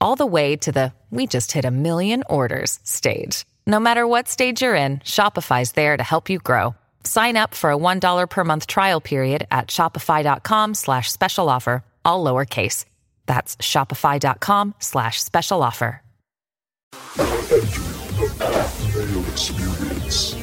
all the way to the we just hit a million orders stage. No matter what stage you're in, Shopify's there to help you grow. Sign up for a $1 per month trial period at shopify.com slash special offer, all lowercase. That's shopify.com slash special offer. Experience.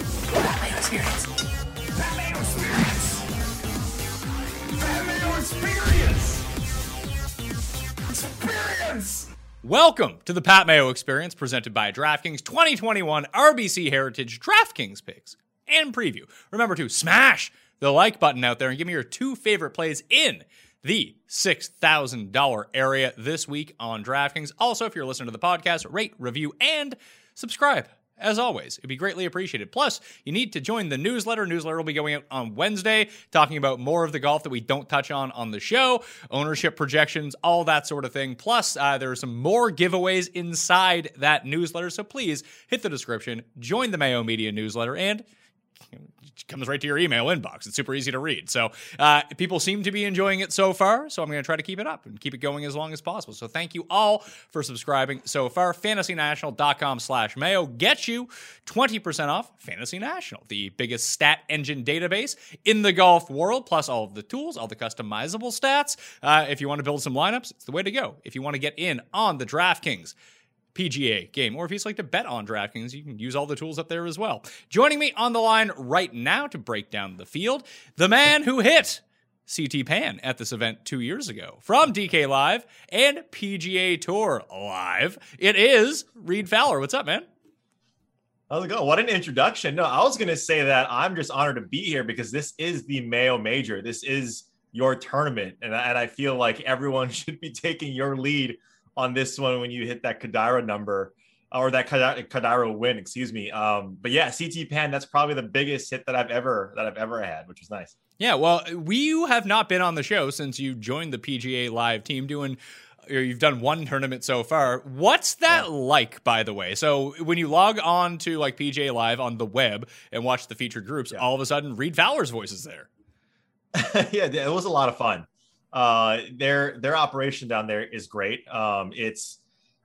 Welcome to the Pat Mayo Experience presented by DraftKings 2021 RBC Heritage DraftKings picks and preview. Remember to smash the like button out there and give me your two favorite plays in the $6,000 area this week on DraftKings. Also, if you're listening to the podcast, rate, review, and subscribe. As always, it'd be greatly appreciated. Plus, you need to join the newsletter. Newsletter will be going out on Wednesday, talking about more of the golf that we don't touch on on the show, ownership projections, all that sort of thing. Plus, uh, there are some more giveaways inside that newsletter. So please hit the description, join the Mayo Media newsletter, and comes right to your email inbox. It's super easy to read. So uh, people seem to be enjoying it so far. So I'm going to try to keep it up and keep it going as long as possible. So thank you all for subscribing so far. FantasyNational.com slash Mayo gets you 20% off Fantasy National, the biggest stat engine database in the golf world, plus all of the tools, all the customizable stats. Uh, if you want to build some lineups, it's the way to go. If you want to get in on the DraftKings PGA game. Or if you just like to bet on DraftKings, you can use all the tools up there as well. Joining me on the line right now to break down the field, the man who hit CT Pan at this event two years ago from DK Live and PGA Tour Live. It is Reed Fowler. What's up, man? How's it going? What an introduction. No, I was going to say that I'm just honored to be here because this is the Mayo Major. This is your tournament. And, and I feel like everyone should be taking your lead on this one when you hit that Kodaira number or that Kadira win, excuse me. Um, but yeah, CT Pan, that's probably the biggest hit that I've ever that I've ever had, which was nice. Yeah, well, we have not been on the show since you joined the PGA Live team doing or you've done one tournament so far. What's that yeah. like, by the way? So when you log on to like PGA Live on the web and watch the featured groups, yeah. all of a sudden Reed Fowler's voice is there. yeah, it was a lot of fun uh, their their operation down there is great. Um, it's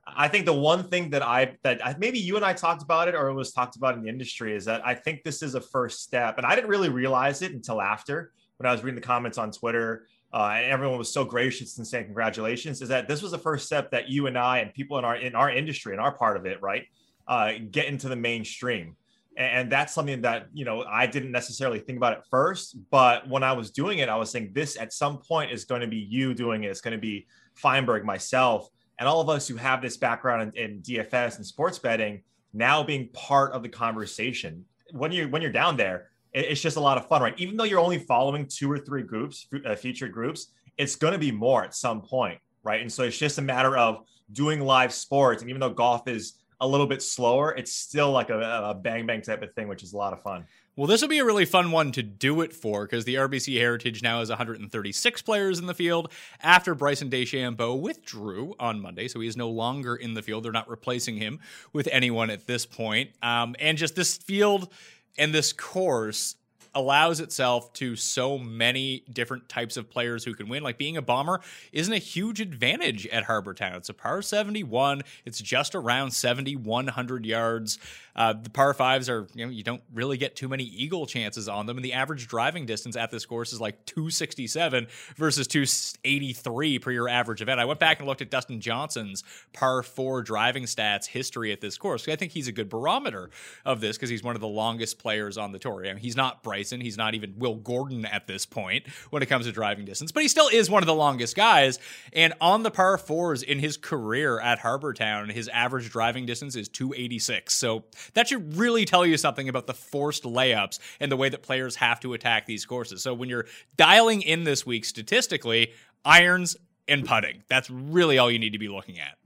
I think the one thing that I that I, maybe you and I talked about it or it was talked about in the industry is that I think this is a first step, and I didn't really realize it until after when I was reading the comments on Twitter. Uh, and everyone was so gracious and saying congratulations. Is that this was the first step that you and I and people in our in our industry in our part of it, right, uh, get into the mainstream and that's something that you know i didn't necessarily think about at first but when i was doing it i was saying this at some point is going to be you doing it. It's going to be feinberg myself. And all of us who have this background in, in dfs and sports betting now being part of the conversation when you're when you're down there it's just a lot of fun right? Even though you're only following two or three groups uh, featured groups it's going to be more at some point right? And so it's just a matter of doing live sports and even though golf is a little bit slower, it's still like a, a bang bang type of thing, which is a lot of fun. Well, this will be a really fun one to do it for because the RBC Heritage now has 136 players in the field after Bryson DeChambeau withdrew on Monday, so he is no longer in the field. They're not replacing him with anyone at this point. Um, and just this field and this course allows itself to so many different types of players who can win. Like being a bomber isn't a huge advantage at Harbour Town. It's a par 71. It's just around 7,100 yards. Uh, the par fives are, you know, you don't really get too many eagle chances on them. And the average driving distance at this course is like 267 versus 283 per your average event. I went back and looked at Dustin Johnson's par four driving stats history at this course. I think he's a good barometer of this because he's one of the longest players on the tour. I mean, he's not Bryson. He's not even Will Gordon at this point when it comes to driving distance, but he still is one of the longest guys. And on the par fours in his career at Harbour Town, his average driving distance is 286. So that should really tell you something about the forced layups and the way that players have to attack these courses. So when you're dialing in this week statistically, irons and putting, that's really all you need to be looking at.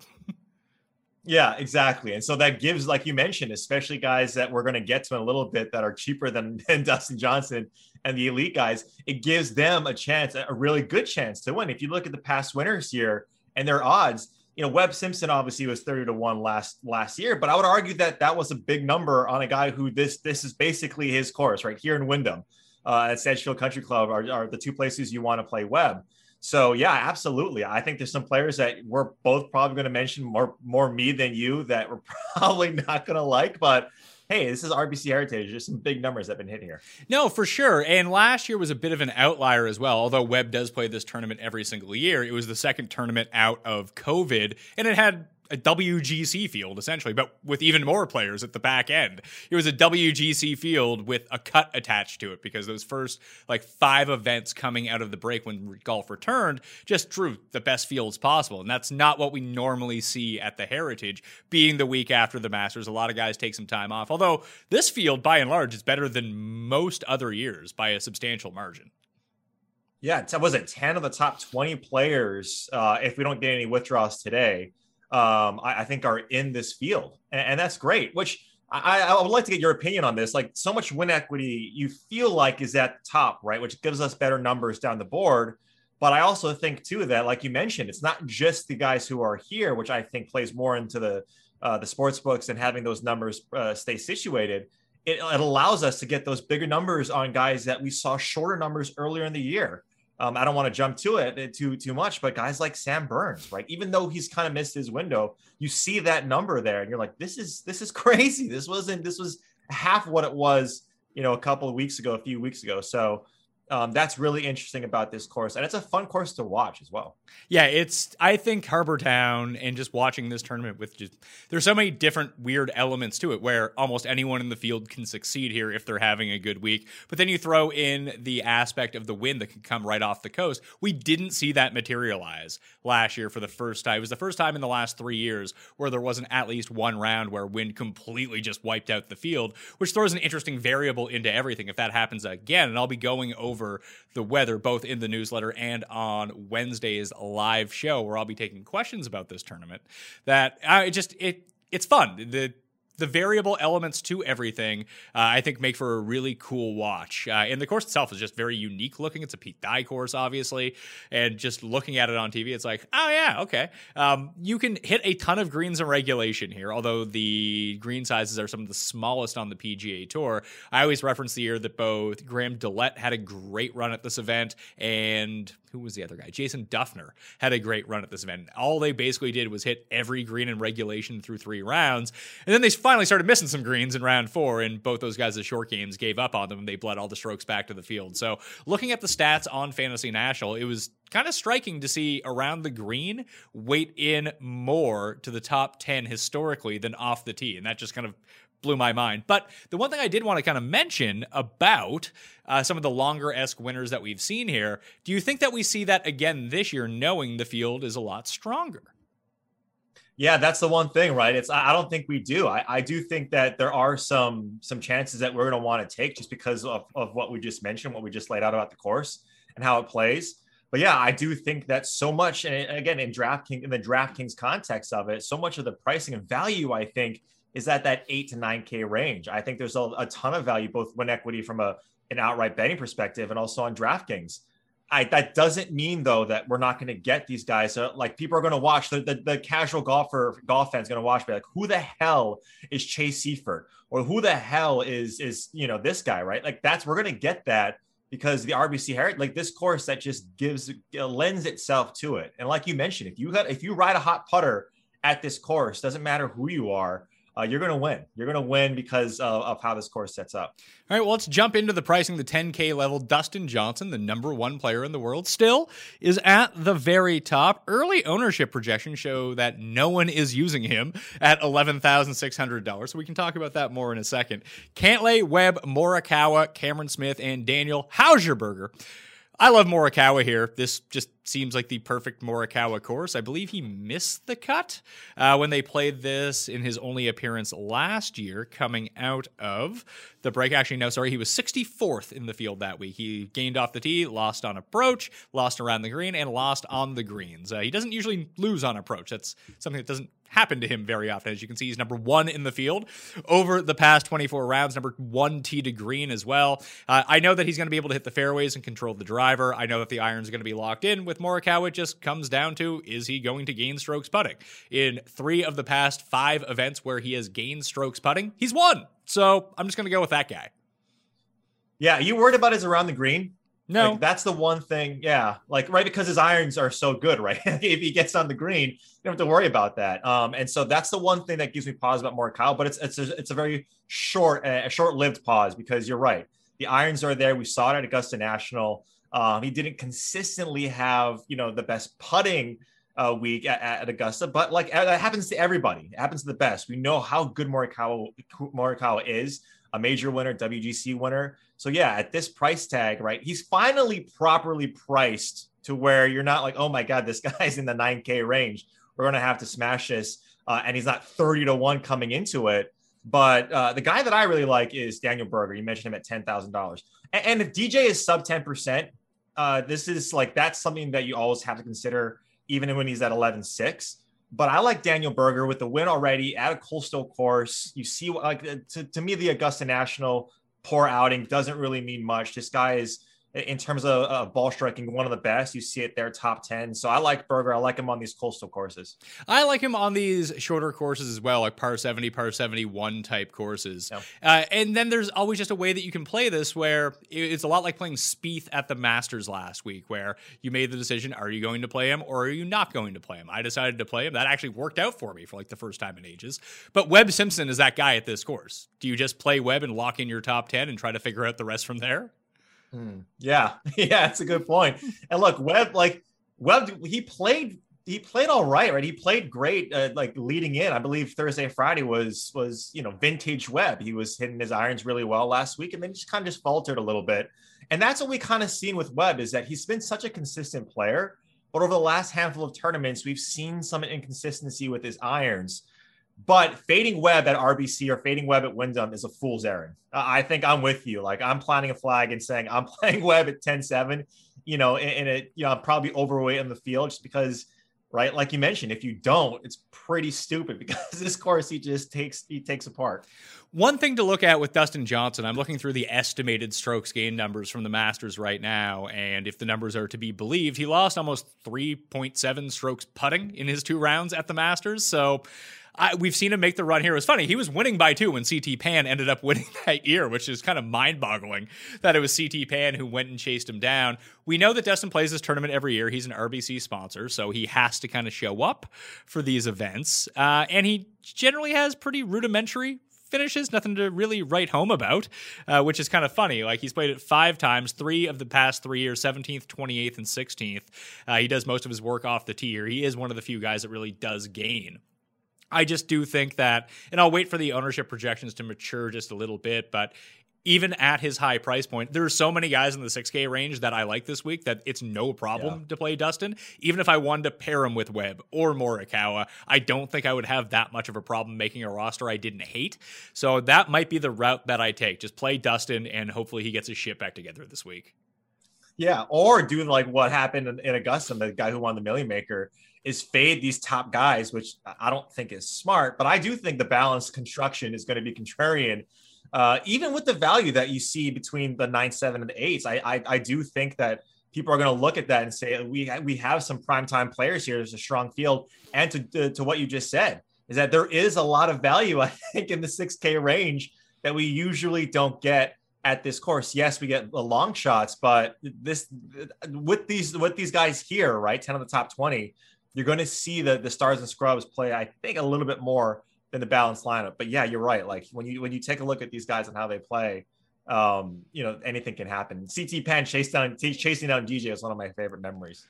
Yeah, exactly. And so that gives, like you mentioned, especially guys that we're going to get to in a little bit that are cheaper than, than Dustin Johnson and the elite guys, it gives them a chance, a really good chance to win. If you look at the past winners here and their odds, you know, Webb Simpson obviously was 30 to 1 last last year, but I would argue that that was a big number on a guy who this this is basically his course right here in Wyndham. Uh, at Sedgefield Country Club are, are the two places you want to play Webb. So yeah, absolutely. I think there's some players that we're both probably going to mention more more me than you that we're probably not going to like, but hey, this is RBC Heritage. There's some big numbers that have been hit here. No, for sure. And last year was a bit of an outlier as well. Although Webb does play this tournament every single year, it was the second tournament out of COVID, and it had a WGC field essentially, but with even more players at the back end. It was a WGC field with a cut attached to it because those first like five events coming out of the break when golf returned just drew the best fields possible. And that's not what we normally see at the Heritage being the week after the Masters. A lot of guys take some time off. Although this field by and large is better than most other years by a substantial margin. Yeah, was it 10 of the top 20 players uh, if we don't get any withdrawals today? Um, I, I, think are in this field, and, and that's great. Which I, I, would like to get your opinion on this. Like so much win equity, you feel like is at the top, right? Which gives us better numbers down the board. But I also think too that, like you mentioned, it's not just the guys who are here, which I think plays more into the uh, the sports books and having those numbers uh, stay situated. It, it allows us to get those bigger numbers on guys that we saw shorter numbers earlier in the year. Um, I don't want to jump to it uh, too too much, but guys like Sam Burns, right? Even though he's kind of missed his window, you see that number there, and you're like, this is this is crazy. This wasn't this was half what it was, you know, a couple of weeks ago, a few weeks ago. So um, that's really interesting about this course, and it's a fun course to watch as well. Yeah, it's. I think Harbour Town and just watching this tournament with just there's so many different weird elements to it where almost anyone in the field can succeed here if they're having a good week. But then you throw in the aspect of the wind that can come right off the coast. We didn't see that materialize last year for the first time. It was the first time in the last three years where there wasn't at least one round where wind completely just wiped out the field, which throws an interesting variable into everything. If that happens again, and I'll be going over over the weather, both in the newsletter and on Wednesday's live show, where I'll be taking questions about this tournament. That uh, just it it's fun. The the variable elements to everything, uh, I think, make for a really cool watch. Uh, and the course itself is just very unique looking. It's a Pete Dye course, obviously, and just looking at it on TV, it's like, oh yeah, okay. Um, you can hit a ton of greens in regulation here, although the green sizes are some of the smallest on the PGA Tour. I always reference the year that both Graham DeLaet had a great run at this event, and who was the other guy? Jason Dufner had a great run at this event. All they basically did was hit every green in regulation through three rounds, and then they finally started missing some greens in round four, and both those guys, the short games, gave up on them. And they bled all the strokes back to the field. So, looking at the stats on Fantasy National, it was kind of striking to see around the green weight in more to the top 10 historically than off the tee. And that just kind of blew my mind. But the one thing I did want to kind of mention about uh, some of the longer esque winners that we've seen here, do you think that we see that again this year, knowing the field is a lot stronger? Yeah, that's the one thing, right? It's I don't think we do. I, I do think that there are some some chances that we're going to want to take just because of, of what we just mentioned, what we just laid out about the course and how it plays. But yeah, I do think that so much, and again, in DraftKings, in the DraftKings context of it, so much of the pricing and value, I think, is at that eight to nine K range. I think there's a, a ton of value, both win equity from a an outright betting perspective and also on DraftKings. I, that doesn't mean though that we're not going to get these guys. So, like people are going to watch the, the, the casual golfer golf fans going to watch. Be like, who the hell is Chase Seiffert, or who the hell is is you know this guy, right? Like that's we're going to get that because the RBC Heritage, like this course that just gives uh, lends itself to it. And like you mentioned, if you got if you ride a hot putter at this course, doesn't matter who you are, uh, you're going to win. You're going to win because of, of, how this course sets up. All right, well, let's jump into the pricing. The 10K level, Dustin Johnson, the number one player in the world, still is at the very top. Early ownership projections show that no one is using him at $11,600. So we can talk about that more in a second. Cantlay, Webb, Morikawa, Cameron Smith, and Daniel Hauscherberger I love Morikawa here. This just seems like the perfect Morikawa course. I believe he missed the cut uh, when they played this in his only appearance last year, coming out of the break. Actually, no, sorry, he was 64th in the field that week. He gained off the tee, lost on approach, lost around the green, and lost on the greens. Uh, he doesn't usually lose on approach. That's something that doesn't happen to him very often. As you can see, he's number one in the field over the past 24 rounds, number one tee to green as well. Uh, I know that he's going to be able to hit the fairways and control the driver. I know that the irons are going to be locked in with Morikawa. It just comes down to is he going to gain strokes putting? In three of the past five events where he has gained strokes putting, he's won. So I'm just going to go with that guy. Yeah, you worried about his around the green? No, like, that's the one thing. Yeah, like right because his irons are so good, right? if he gets on the green, you don't have to worry about that. Um, and so that's the one thing that gives me pause about Morikawa. But it's it's a, it's a very short, a short lived pause because you're right. The irons are there. We saw it at Augusta National. Um, he didn't consistently have you know the best putting uh, week at, at, Augusta, but like that happens to everybody. It happens to the best. We know how good Morikawa Morikawa is a major winner, WGC winner. So yeah, at this price tag, right, he's finally properly priced to where you're not like, oh my god, this guy's in the 9K range. We're gonna have to smash this, uh, and he's not 30 to one coming into it. But uh, the guy that I really like is Daniel Berger. You mentioned him at ten thousand dollars, and if DJ is sub ten percent, uh, this is like that's something that you always have to consider, even when he's at eleven six. But I like Daniel Berger with the win already at a Coastal course. You see, like uh, to, to me, the Augusta National poor outing doesn't really mean much. This guy is in terms of uh, ball striking, one of the best. You see it there, top 10. So I like Berger. I like him on these coastal courses. I like him on these shorter courses as well, like par 70, par 71 type courses. Uh, and then there's always just a way that you can play this where it's a lot like playing Spieth at the Masters last week, where you made the decision are you going to play him or are you not going to play him? I decided to play him. That actually worked out for me for like the first time in ages. But Webb Simpson is that guy at this course. Do you just play Webb and lock in your top 10 and try to figure out the rest from there? Hmm. Yeah, yeah, that's a good point. And look, Webb, like Webb, he played he played all right, right? He played great, uh, like leading in. I believe Thursday, Friday was was you know vintage Webb. He was hitting his irons really well last week, and then just kind of just faltered a little bit. And that's what we kind of seen with Webb is that he's been such a consistent player, but over the last handful of tournaments, we've seen some inconsistency with his irons. But fading Webb at RBC or fading Webb at Wyndham is a fool's errand. I think I'm with you. Like I'm planting a flag and saying I'm playing Webb at 10-7, you know, and it, you know, I'm probably overweight on the field just because, right? Like you mentioned, if you don't, it's pretty stupid because this course he just takes he takes apart. One thing to look at with Dustin Johnson, I'm looking through the estimated strokes gain numbers from the Masters right now, and if the numbers are to be believed, he lost almost 3.7 strokes putting in his two rounds at the Masters. So I, we've seen him make the run here. It was funny. He was winning by two when CT Pan ended up winning that year, which is kind of mind boggling that it was CT Pan who went and chased him down. We know that Dustin plays this tournament every year. He's an RBC sponsor, so he has to kind of show up for these events. Uh, and he generally has pretty rudimentary finishes, nothing to really write home about, uh, which is kind of funny. Like he's played it five times, three of the past three years, 17th, 28th, and 16th. Uh, he does most of his work off the tee here. He is one of the few guys that really does gain I just do think that, and I'll wait for the ownership projections to mature just a little bit, but even at his high price point, there are so many guys in the 6K range that I like this week that it's no problem yeah. to play Dustin. Even if I wanted to pair him with Webb or Morikawa, I don't think I would have that much of a problem making a roster I didn't hate. So that might be the route that I take. Just play Dustin and hopefully he gets his shit back together this week. Yeah, or do like what happened in, in Augusta, the guy who won the Million Maker is fade these top guys, which I don't think is smart. But I do think the balanced construction is going to be contrarian. Uh, even with the value that you see between the nine, seven, and the eights, I, I, I do think that people are going to look at that and say we we have some primetime players here. There's a strong field, and to, to to what you just said is that there is a lot of value I think in the 6K range that we usually don't get at this course. Yes, we get the long shots, but this with these with these guys here, right, ten of the top twenty, you're going to see the the stars and scrubs play. I think a little bit more than the balanced lineup. But yeah, you're right. Like when you when you take a look at these guys and how they play, um, you know, anything can happen. CT Pan chase down chasing down DJ is one of my favorite memories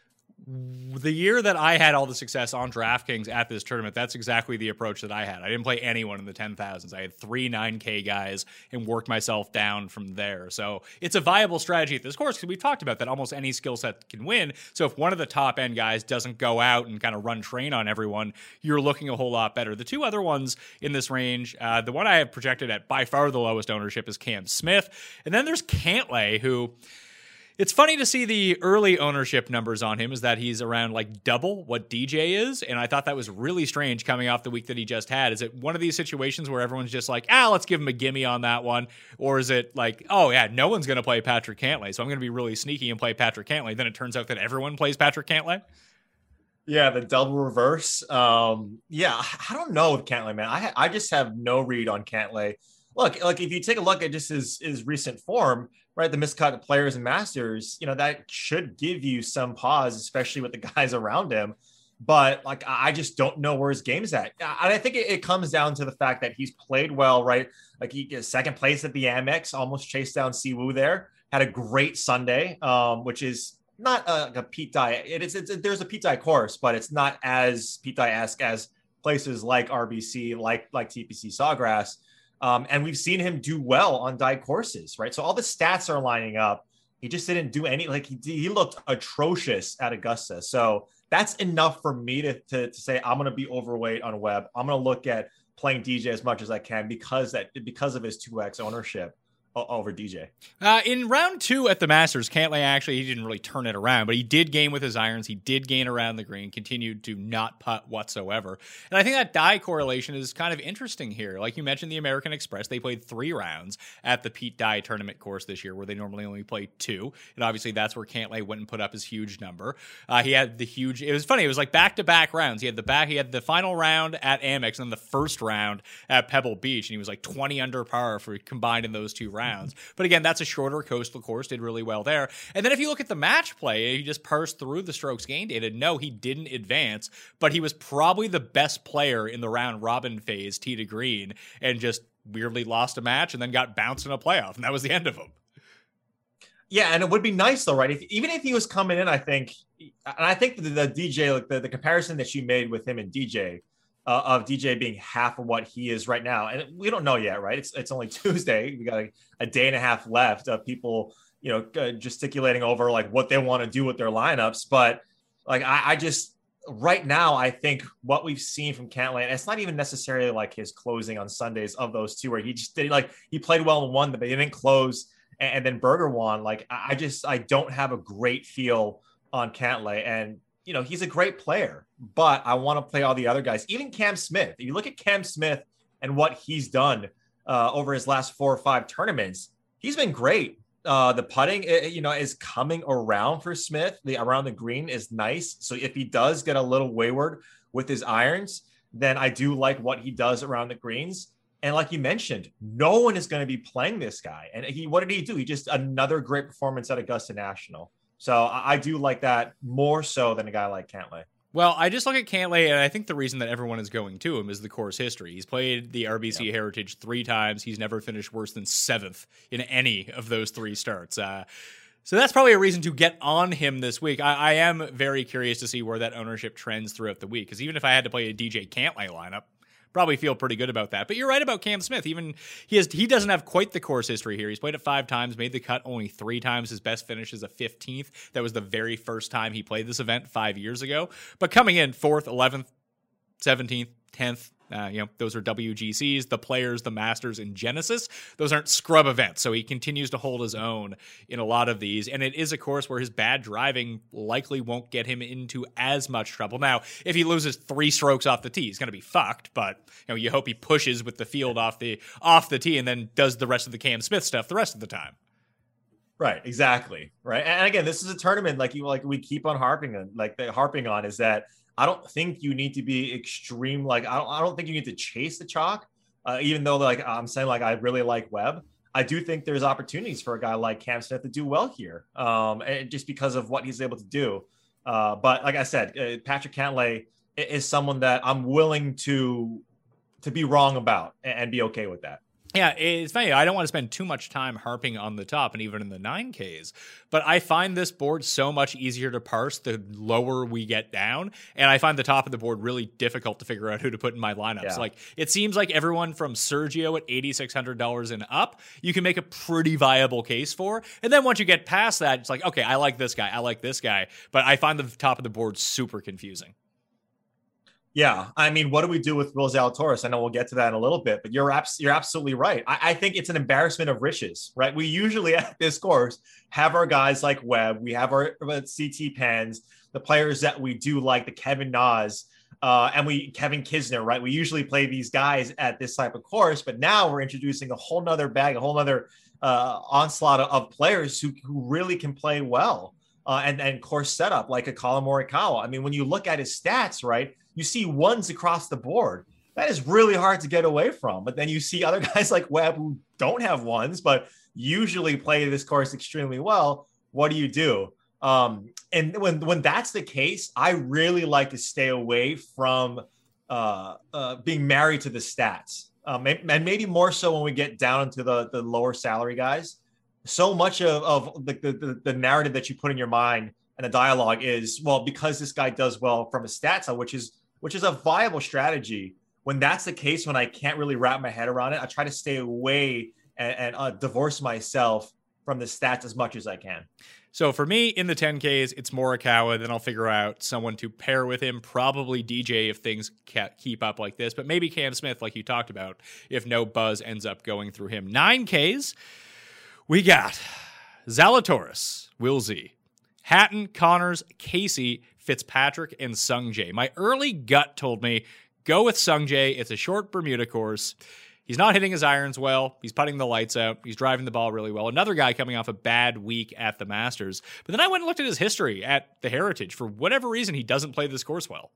the year that I had all the success on DraftKings at this tournament, that's exactly the approach that I had. I didn't play anyone in the 10,000s. I had three 9K guys and worked myself down from there. So it's a viable strategy at this course because we've talked about that almost any skill set can win. So if one of the top end guys doesn't go out and kind of run train on everyone, you're looking a whole lot better. The two other ones in this range, uh, the one I have projected at by far the lowest ownership is Cam Smith. And then there's Cantlay, who it's funny to see the early ownership numbers on him is that he's around like double what DJ is. And I thought that was really strange coming off the week that he just had. Is it one of these situations where everyone's just like, ah, let's give him a gimme on that one? Or is it like, oh, yeah, no one's going to play Patrick Cantlay. So I'm going to be really sneaky and play Patrick Cantlay. Then it turns out that everyone plays Patrick Cantlay. Yeah, the double reverse. Um, yeah, I don't know with Cantlay, man. I I just have no read on Cantlay. Look, like if you take a look at just his his recent form, right? The miscut players and masters, you know, that should give you some pause, especially with the guys around him. But like, I just don't know where his game's at. And I think it, it comes down to the fact that he's played well, right? Like he second place at the Amex, almost chased down Siwoo there. Had a great Sunday, um, which is not a, a Pete Dye. It is it's, there's a Pete Dye course, but it's not as Pete Dye esque as places like RBC, like like TPC Sawgrass. Um, and we've seen him do well on Dye courses, right? So all the stats are lining up. He just didn't do any, like he, he looked atrocious at Augusta. So that's enough for me to, to, to say I'm going to be overweight on Webb. I'm going to look at playing DJ as much as I can because that because of his 2x ownership over DJ. Uh, in round two at the Masters, Cantlay actually he didn't really turn it around, but he did gain with his irons. He did gain around the green, continued to not putt whatsoever. And I think that Dye correlation is kind of interesting here. Like you mentioned, the American Express, they played three rounds at the Pete Dye tournament course this year, where they normally only play two. And obviously, that's where Cantlay went and put up his huge number. Uh, he had the huge. It was funny. It was like back to back rounds. He had the back. He had the final round at Amex and then the first round at Pebble Beach, and he was like 20 under par for combined in those two rounds rounds. But again, that's a shorter coastal course, did really well there. And then if you look at the match play, he just parsed through the strokes gained data. No, he didn't advance, but he was probably the best player in the round robin phase, tee to green, and just weirdly lost a match and then got bounced in a playoff. And that was the end of him. Yeah, and it would be nice though, right? If, even if he was coming in, I think, and I think the, the DJ, like the, the comparison that you made with him and DJ, uh, of DJ being half of what he is right now. And we don't know yet, right? It's it's only Tuesday. We got a, a day and a half left of people, you know, gesticulating over like what they want to do with their lineups. But like I, I just right now, I think what we've seen from Cantlay, and it's not even necessarily like his closing on Sundays of those two, where he just did like he played well in one, but he didn't close, and, and then Berger won. Like I just I don't have a great feel on Cantlay, and you know, he's a great player, but I want to play all the other guys, even Cam Smith. If you look at Cam Smith and what he's done uh, over his last four or five tournaments, he's been great. Uh, the putting, it, you know, is coming around for Smith. The around the green is nice. So if he does get a little wayward with his irons, then I do like what he does around the greens. And like you mentioned, no one is going to be playing this guy. And he, what did he do? He just another great performance at Augusta National. So I do like that more so than a guy like Cantlay. Well, I just look at Cantlay, and I think the reason that everyone is going to him is the course history. He's played the RBC yep. Heritage three times. He's never finished worse than seventh in any of those three starts. Uh, so that's probably a reason to get on him this week. I, I am very curious to see where that ownership trends throughout the week. Because even if I had to play a DJ Cantlay lineup, probably feel pretty good about that. But you're right about Cam Smith. Even he has he doesn't have quite the course history here. He's played it five times, made the cut only three times. His best finish is a 15th. That was the very first time he played this event five years ago. But coming in fourth, 11th, 17th, 10th, uh, you know, those are WGCs, the players, the masters, and Genesis. Those aren't scrub events. So he continues to hold his own in a lot of these. And it is a course where his bad driving likely won't get him into as much trouble. Now, if he loses three strokes off the tee, he's going to be fucked. But you know, you hope he pushes with the field off the off the tee and then does the rest of the Cam Smith stuff the rest of the time. Right, exactly. Right. And again, this is a tournament like you like we keep on harping on like the harping on is that I don't think you need to be extreme. Like I don't I don't think you need to chase the chalk. Uh, even though like I'm saying like I really like Webb. I do think there's opportunities for a guy like Cam Smith to do well here. Um, and just because of what he's able to do. Uh, but like I said, uh, Patrick Cantlay is someone that I'm willing to to be wrong about and, and be okay with that. Yeah, it's funny. I don't want to spend too much time harping on the top and even in the 9Ks, but I find this board so much easier to parse the lower we get down. And I find the top of the board really difficult to figure out who to put in my lineups. Yeah. Like, it seems like everyone from Sergio at $8,600 and up, you can make a pretty viable case for. And then once you get past that, it's like, okay, I like this guy, I like this guy. But I find the top of the board super confusing. Yeah, I mean, what do we do with Will Zalatoris? I know we'll get to that in a little bit, but you're abs- you're absolutely right. I-, I think it's an embarrassment of riches, right? We usually at this course have our guys like Webb, we have our uh, CT Pans, the players that we do like, the Kevin Nas, uh, and we Kevin Kisner, right? We usually play these guys at this type of course, but now we're introducing a whole nother bag, a whole nother uh, onslaught of, players who, who really can play well. Uh, and and course setup like a Collin Morikawa. I mean, when you look at his stats, right, you see ones across the board. That is really hard to get away from. But then you see other guys like Webb who don't have ones, but usually play this course extremely well. What do you do? Um, and when when that's the case, I really like to stay away from uh, uh, being married to the stats, um, and maybe more so when we get down into the the lower salary guys. So much of, of the, the the narrative that you put in your mind and the dialogue is well because this guy does well from a stats which is which is a viable strategy. When that's the case, when I can't really wrap my head around it, I try to stay away and, and uh, divorce myself from the stats as much as I can. So for me in the 10Ks, it's Morikawa. Then I'll figure out someone to pair with him. Probably DJ if things keep up like this, but maybe Cam Smith, like you talked about, if no buzz ends up going through him. 9Ks, we got Zalatoris, Will Z, Hatton, Conners, Casey, Fitzpatrick, and Sungjae. My early gut told me go with Sungjae. It's a short Bermuda course. He's not hitting his irons well. He's putting the lights out. He's driving the ball really well. Another guy coming off a bad week at the Masters. But then I went and looked at his history at the Heritage. For whatever reason, he doesn't play this course well.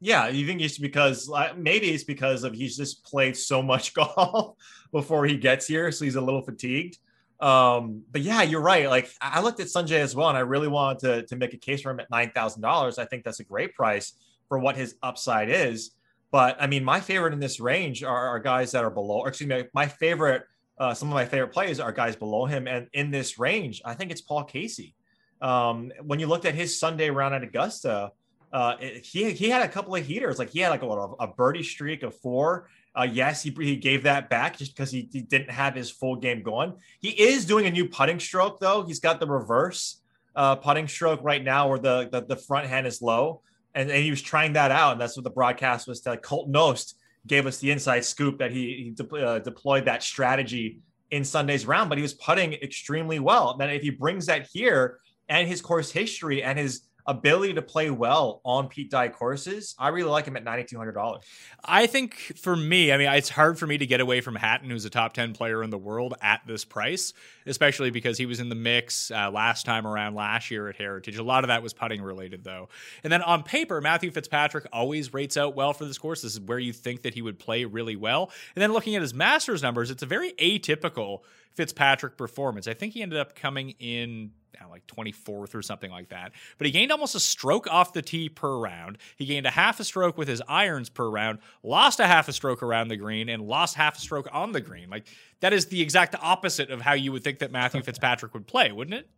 Yeah, you think it's because uh, maybe it's because of he's just played so much golf before he gets here, so he's a little fatigued. Um, but yeah, you're right. Like I looked at Sungjae as well, and I really wanted to, to make a case for him at nine thousand dollars. I think that's a great price for what his upside is. But I mean, my favorite in this range are, are guys that are below. excuse me, my favorite, uh, some of my favorite plays are guys below him, and in this range, I think it's Paul Casey. Um, when you looked at his Sunday round at Augusta, uh, he he had a couple of heaters. Like he had like a, a birdie streak of four uh, yes, he, he gave that back just because he, he, didn't have his full game going. He is doing a new putting stroke, though. He's got the reverse uh, putting stroke right now where the, the, the front hand is low. And, and, he was trying that out. And that's what the broadcast was to Colt Knost gave us the inside scoop that he, he de- uh, deployed that strategy in Sunday's round, but he was putting extremely well. And then if he brings that here and his course history and his ability to play well on Pete Dye courses, I really like him at $9,200. I think for me, I mean, it's hard for me to get away from Hatton, who's a top 10 player in the world at this price, especially because he was in the mix uh, last time around last year at Heritage. A lot of that was putting related, though. And then on paper, Matthew Fitzpatrick always rates out well for this course. This is where you think that he would play really well. And then looking at his Masters numbers, it's a very atypical Fitzpatrick performance. I think he ended up coming in Uh, like 24th or something like that. But he gained almost a stroke off the tee per round. He gained a half a stroke with his irons per round, lost a half a stroke around the green, and lost half a stroke on the green. Like that is the exact opposite of how you would think that Matthew Fitzpatrick would play, wouldn't it?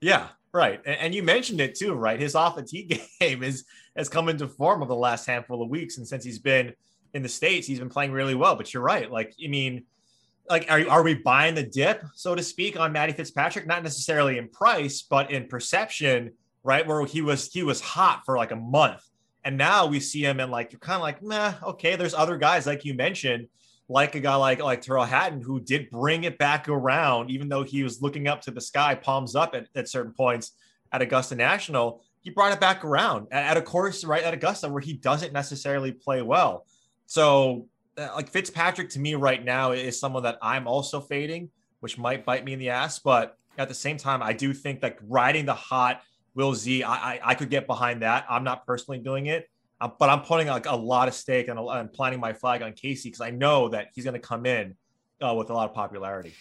Yeah, right. And, and you mentioned it too, right? His off the tee game is has come into form over the last handful of weeks, and since he's been in the states, he's been playing really well. But you're right. Like, I mean like are, are we buying the dip so to speak on Matty Fitzpatrick? Not necessarily in price but in perception right? Where he was he was hot for like a month. And now we see him and like you're kind of like nah okay there's other guys like you mentioned like a guy like like Tyrrell Hatton who did bring it back around even though he was looking up to the sky palms up at, at certain points at Augusta National. He brought it back around at, at a course right at Augusta where he doesn't necessarily play well. So like Fitzpatrick to me right now is someone that I'm also fading. which might bite me in the ass. But at the same time, I do think like riding the hot Will Z, I, I, I could get behind that. I'm not personally doing it, uh, but I'm putting like a lot of stake and, planting my flag on Casey because I know that he's going to come in uh, with a lot of popularity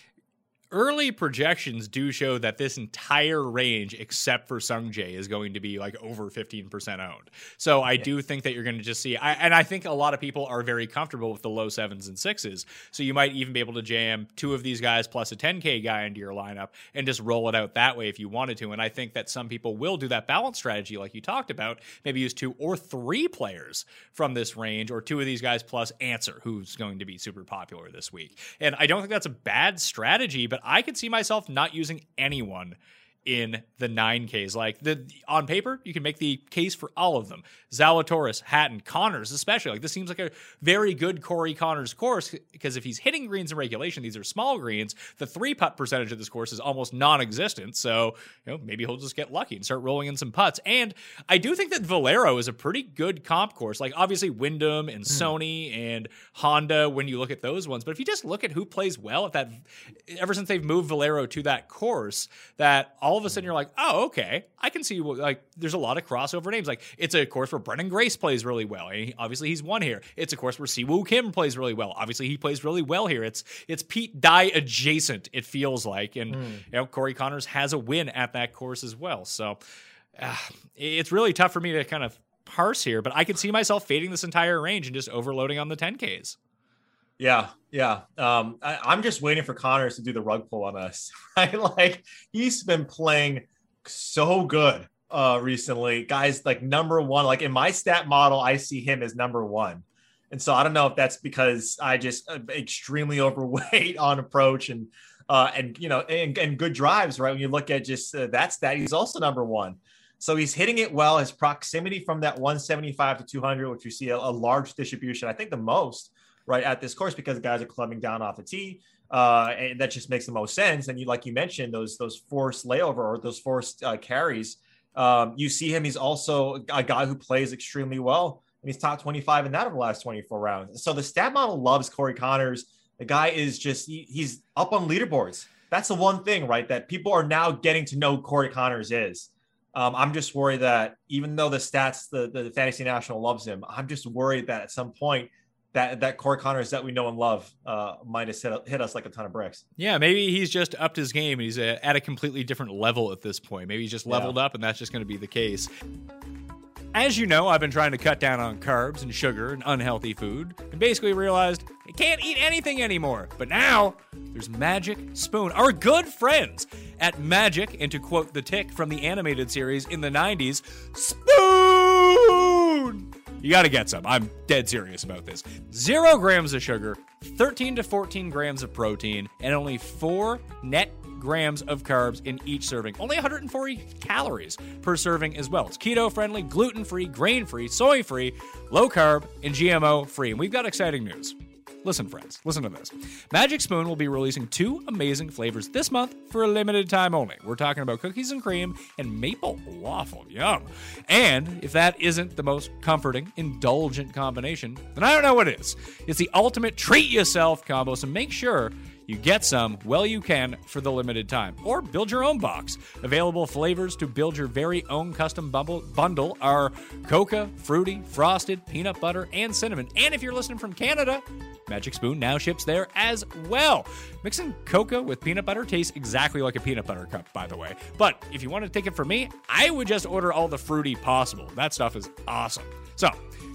early projections do show that this entire range, except for Sungjae, is going to be like over 15% owned. So I do think that you're going to just see, I, and I think a lot of people are very comfortable with the low sevens and sixes. So you might even be able to jam two of these guys plus a 10K guy into your lineup and just roll it out that way if you wanted to. And I think that some people will do that balance strategy, like you talked about, maybe use two or three players from this range, or two of these guys plus Ancer, who's going to be super popular this week. And I don't think that's a bad strategy, but I could see myself not using anyone in the 9Ks. Like the on paper, you can make the case for all of them. Zalatoris, Hatton, Conners, especially. Like this seems like a very good Corey Conners course because if he's hitting greens in regulation, these are small greens. The three putt percentage of this course is almost non-existent. So you know maybe he'll just get lucky and start rolling in some putts. And I do think that Valero is a pretty good comp course. Like obviously Wyndham and mm. Sony and Honda when you look at those ones. But if you just look at who plays well at that, ever since they've moved Valero to that course, that all of a sudden you're like, oh okay, I can see like there's a lot of crossover names. Like it's a course where Branden Grace plays really well. And obviously, he's won here. It's a course where Siwoo Kim plays really well. Obviously, he plays really well here. It's it's Pete Dye adjacent. It feels like, and mm. you know Corey Conners has a win at that course as well. So uh, it's really tough for me to kind of parse here. But I can see myself fading this entire range and just overloading on the 10ks. Yeah, yeah. Um, I, am just waiting for Conners to do the rug pull on us. Right, like he's been playing so good uh, recently. Guys like number one, like in my stat model, I see him as number one. And so I don't know if that's because I just uh, extremely overweight on approach and uh, and you know and, and good drives, right? When you look at just uh, that stat, he's also number one. So he's hitting it well. His proximity from that 175 to 200, which you see a, a large distribution, I think the most right at this course because guys are clubbing down off the tee. Uh, and that just makes the most sense. And you, like you mentioned, those those forced layover or those forced uh, carries um, you see him; he's also a guy who plays extremely well, and he's top 25 in that of the last 24 rounds. So the stat model loves Corey Conners. The guy is just he, he's up on leaderboards. That's the one thing, right? That people are now getting to know Corey Conners is. Um, I'm just worried that even though the stats, the, the fantasy national loves him, I'm just worried that at some point that that Corey Conners that we know and love uh, might have hit, hit us like a ton of bricks. Yeah, maybe he's just upped his game. He's uh, at a completely different level at this point. Maybe he's just leveled yeah. up, and that's just going to be the case. As you know, I've been trying to cut down on carbs and sugar and unhealthy food, and basically realized I can't eat anything anymore. But now there's Magic Spoon, our good friends at Magic, and to quote the tick from the animated series in the 90s, Spoon! You got to get some. I'm dead serious about this. Zero grams of sugar, 13 to 14 grams of protein, and only four net grams of carbs in each serving. Only 140 calories per serving as well. It's keto friendly, gluten free, grain free, soy free, low carb, and GMO free. And we've got exciting news. Listen, friends, listen to this. Magic Spoon will be releasing two amazing flavors this month for a limited time only. We're talking about cookies and cream and maple waffle. Yum. And if that isn't the most comforting, indulgent combination, then I don't know what is. It's the ultimate treat yourself combo, so make sure you get some well you can for the limited time. Or build your own box. Available flavors to build your very own custom bubble bundle are coca, fruity, frosted, peanut butter, and cinnamon. And if you're listening from Canada, Magic Spoon now ships there as well. Mixing coca with peanut butter tastes exactly like a peanut butter cup, by the way. But if you want to take it from me, I would just order all the fruity possible. That stuff is awesome. So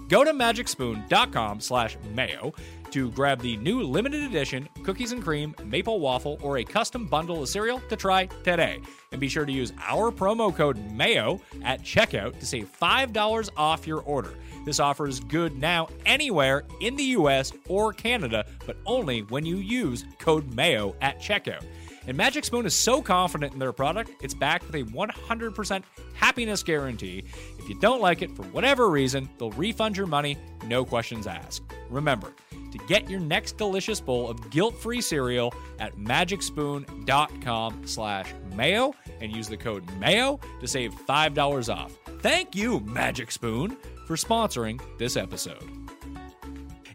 go to magicspoon.com slash mayo to grab the new limited edition cookies and cream maple waffle or a custom bundle of cereal to try today. And be sure to use our promo code MAYO at checkout to save $5 off your order. This offer is good now anywhere in the US or Canada, but only when you use code MAYO at checkout. And Magic Spoon is so confident in their product, it's backed with a 100% happiness guarantee. If you don't like it for whatever reason, they'll refund your money, no questions asked. Remember, to get your next delicious bowl of guilt-free cereal at magicspoon.com slash mayo and use the code mayo to save $5 off. Thank you, Magic Spoon, for sponsoring this episode.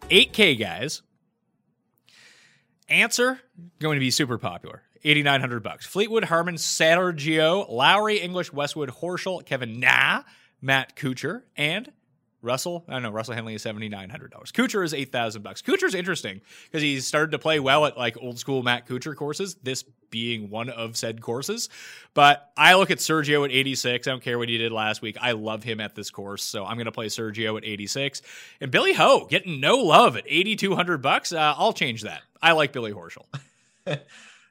8K, guys. Ancer going to be super popular. 8900 bucks. Fleetwood, Harmon, Sergio, Lowry, English, Westwood, Horschel, Kevin Na, Matt Kuchar, and Russell, I don't know, Russell Henley is seventy nine hundred dollars. Kuchar is eight thousand bucks. Kuchar is interesting because he's started to play well at like old school Matt Kuchar courses. This being one of said courses, but I look at Sergio at eighty six. I don't care what he did last week. I love him at this course, so I'm going to play Sergio at eighty six. And Billy Ho getting no love at eighty two hundred bucks. Uh, I'll change that. I like Billy Horschel.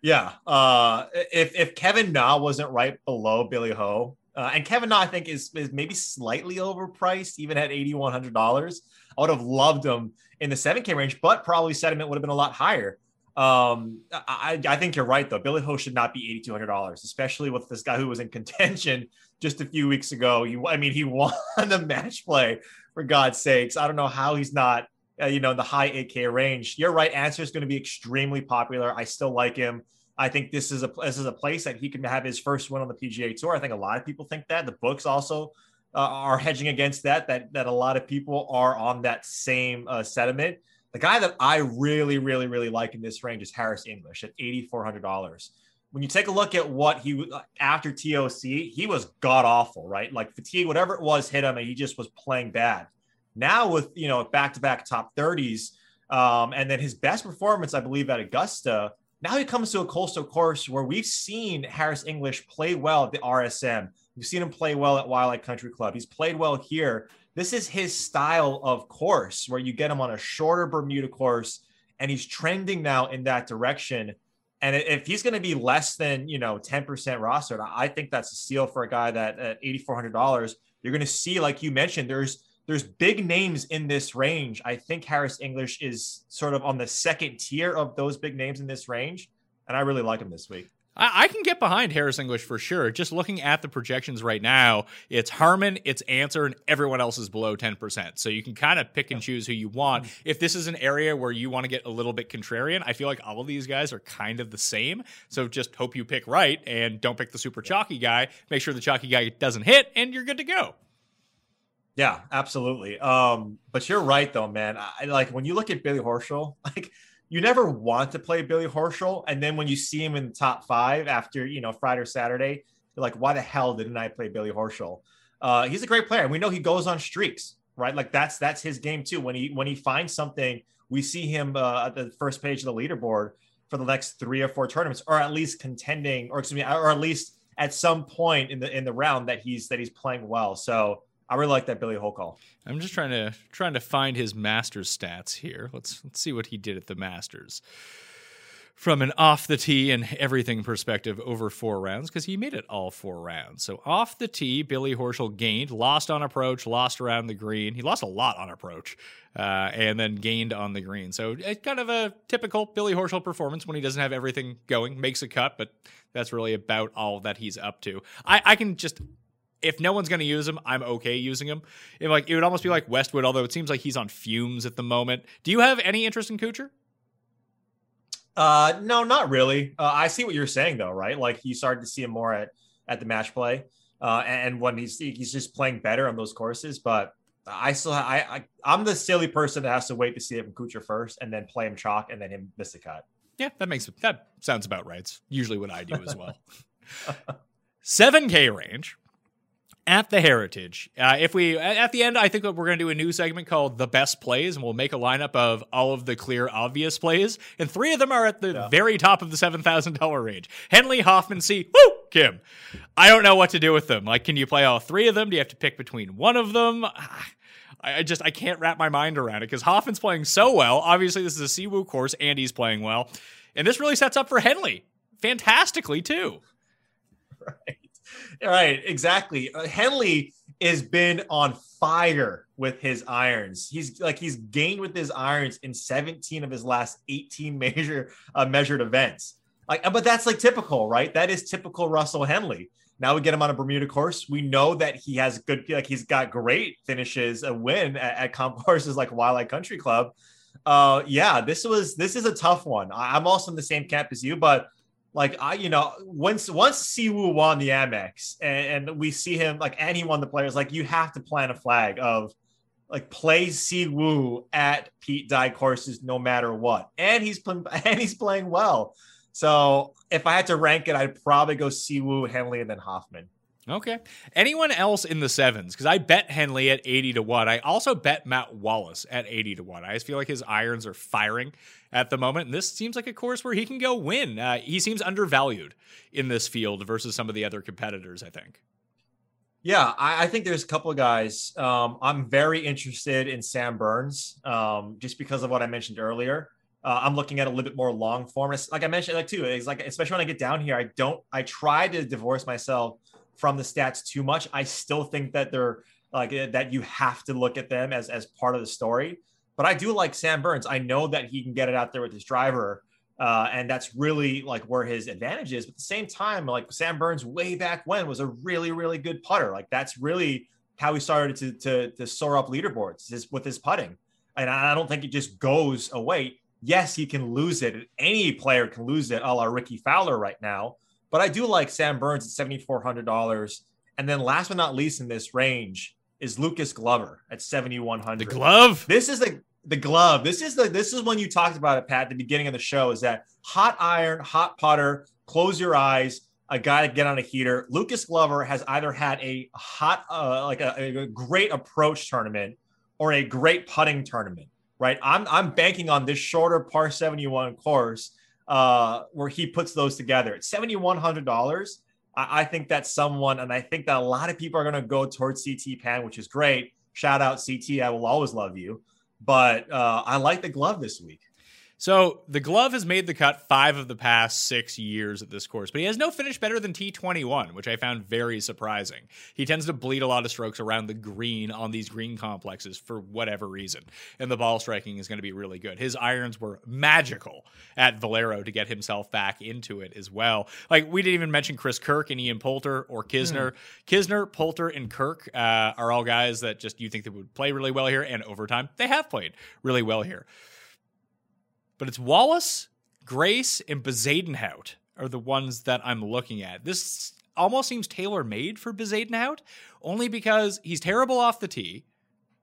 yeah, uh, if if Kevin Na wasn't right below Billy Ho, uh, and Kevin Na, I think, is, is maybe slightly overpriced, even at $8,100. I would have loved him in the 7K range, but probably sentiment would have been a lot higher. Um, I, I think you're right, though. Billy Ho should not be $8,200, especially with this guy who was in contention just a few weeks ago. He, I mean, he won the match play, for God's sakes. I don't know how he's not, uh, you know, in the high 8K range. You're right. Ancer is going to be extremely popular. I still like him. I think this is a this is a place that he can have his first win on the PGA Tour. I think a lot of people think that. The books also uh, are hedging against that. That that a lot of people are on that same uh, sentiment. The guy that I really, really, really like in this range is Harris English at eighty four hundred dollars. When you take a look at what he after TOC, he was god awful, right? Like fatigue, whatever it was, hit him, and he just was playing bad. Now with you know back to back top thirties, um, and then his best performance, I believe, at Augusta now he comes to a coastal course where we've seen Harris English play well at the RSM. We've seen him play well at Waialae Country Club. He's played well here. This is his style of course where you get him on a shorter Bermuda course and he's trending now in that direction. And if he's going to be less than, you know, 10% rostered, I think that's a steal for a guy that at $8,400, you're going to see, like you mentioned, there's there's big names in this range. I think Harris English is sort of on the second tier of those big names in this range, and I really like him this week. I, can get behind Harris English for sure. Just looking at the projections right now, it's Harman, it's Ancer, and everyone else is below 10%. So you can kind of pick and choose who you want. If this is an area where you want to get a little bit contrarian, I feel like all of these guys are kind of the same. So just hope you pick right and don't pick the super chalky guy. Make sure the chalky guy doesn't hit, and you're good to go. Yeah, absolutely. Um, but you're right though, man. I like when you look at Billy Horschel, like you never want to play Billy Horschel, and then when you see him in the top five after you know Friday or Saturday, you're like, why the hell didn't I play Billy Horschel? Uh, he's a great player, and we know he goes on streaks, right? Like that's that's his game too. When he when he finds something, we see him uh, at the first page of the leaderboard for the next three or four tournaments, or at least contending, or excuse me, or at least at some point in the in the round that he's that he's playing well. So I really like that Billy Ho call. I'm just trying to trying to find his Masters stats here. Let's let's see what he did at the Masters. From an off the tee and everything perspective over four rounds, because he made it all four rounds. So off the tee, Billy Horschel gained, lost on approach, lost around the green. He lost a lot on approach, uh, and then gained on the green. So it's kind of a typical Billy Horschel performance when he doesn't have everything going. Makes a cut, but that's really about all that he's up to. I, I can just if no one's going to use him, I'm okay using him. It, like it would almost be like Westwood, although it seems like he's on fumes at the moment. Do you have any interest in Kuchar? Uh, no, not really. Uh, I see what you're saying though, right? Like you started to see him more at at the match play, uh, and when he's he's just playing better on those courses. But I still I, I am the silly person that has to wait to see it from Kuchar first, and then play him chalk, and then him miss the cut. Yeah, that makes that sounds about right. It's usually what I do as well. 7K range at the Heritage. Uh, if we at the end, I think that we're going to do a new segment called "The Best Plays," and we'll make a lineup of all of the clear, obvious plays, and three of them are at the yeah. very top of the seven thousand dollar range. Henley, Hoffman, Si Woo, Kim. I don't know what to do with them. Like, can you play all three of them? Do you have to pick between one of them? I just I can't wrap my mind around it because Hoffman's playing so well. Obviously, this is a Siwoo course, and he's playing well, and this really sets up for Henley fantastically too. Right. Right, exactly. Uh, Henley has been on fire with his irons. He's like he's gained with his irons in 17 of his last 18 major uh, measured events. Like, but that's like typical, right? That is typical Russell Henley. Now we get him on a Bermuda course. We know that he has good, like he's got great finishes, a win at, at comp courses like Waialae Country Club. Uh, yeah, this was this is a tough one. I'm also in the same camp as you, but like I, you know, once once Siwoo won the Amex and, and, we see him like, and he won the players, like you have to plant a flag of like play Si Woo at Pete Dye courses no matter what, and he's playing and he's playing well. So if I had to rank it, I'd probably go Si Woo, Henley, and then Hoffman. Okay. Anyone else in the sevens? Because I bet Henley at 80 to 1. I also bet Matt Wallace at 80 to 1. I just feel like his irons are firing at the moment. And this seems like a course where he can go win. Uh, he seems undervalued in this field versus some of the other competitors, I think. Yeah, I, I think there's a couple of guys. Um, I'm very interested in Sam Burns um, just because of what I mentioned earlier. Uh, I'm looking at a little bit more long form. Like I mentioned, like too, it's like especially when I get down here, I don't. I try to divorce myself from the stats too much. I still think that they're like eh, that you have to look at them as as part of the story. But I do like Sam Burns. I know that he can get it out there with his driver. Uh, and that's really like where his advantage is. But at the same time, like Sam Burns way back when was a really, really good putter. Like that's really how he started to to, to soar up leaderboards is with his putting. And I don't think it just goes away. Yes, he can lose it. Any player can lose it, a la Rickie Fowler right now. But I do like Sam Burns at $7,400. And then last but not least in this range is Lucas Glover at 7,100. The glove? This is the the glove. This is the this is when you talked about it, Pat, at the beginning of the show. Is that hot iron, hot putter, close your eyes, a guy to get on a heater. Lucas Glover has either had a hot, uh, like a, a great approach tournament or a great putting tournament, right? I'm I'm banking on this shorter par 71 course uh, where he puts those together. It's $7,100. I, I think that's someone, and I think that a lot of people are going to go towards CT Pan, which is great. Shout out CT. I will always love you. But uh, I like the glove this week. So the glove has made the cut five of the past six years at this course, but he has no finish better than T21, which I found very surprising. He tends to bleed a lot of strokes around the green on these green complexes for whatever reason, and the ball striking is going to be really good. His irons were magical at Valero to get himself back into it as well. Like we didn't even mention Chris Kirk and Ian Poulter or Kisner. Mm. Kisner, Poulter, and Kirk uh, are all guys that just you think they would play really well here, and over time they have played really well here but it's Wallace, Grace, and Bezuidenhout are the ones that I'm looking at. This almost seems tailor made for Bezuidenhout, only because he's terrible off the tee.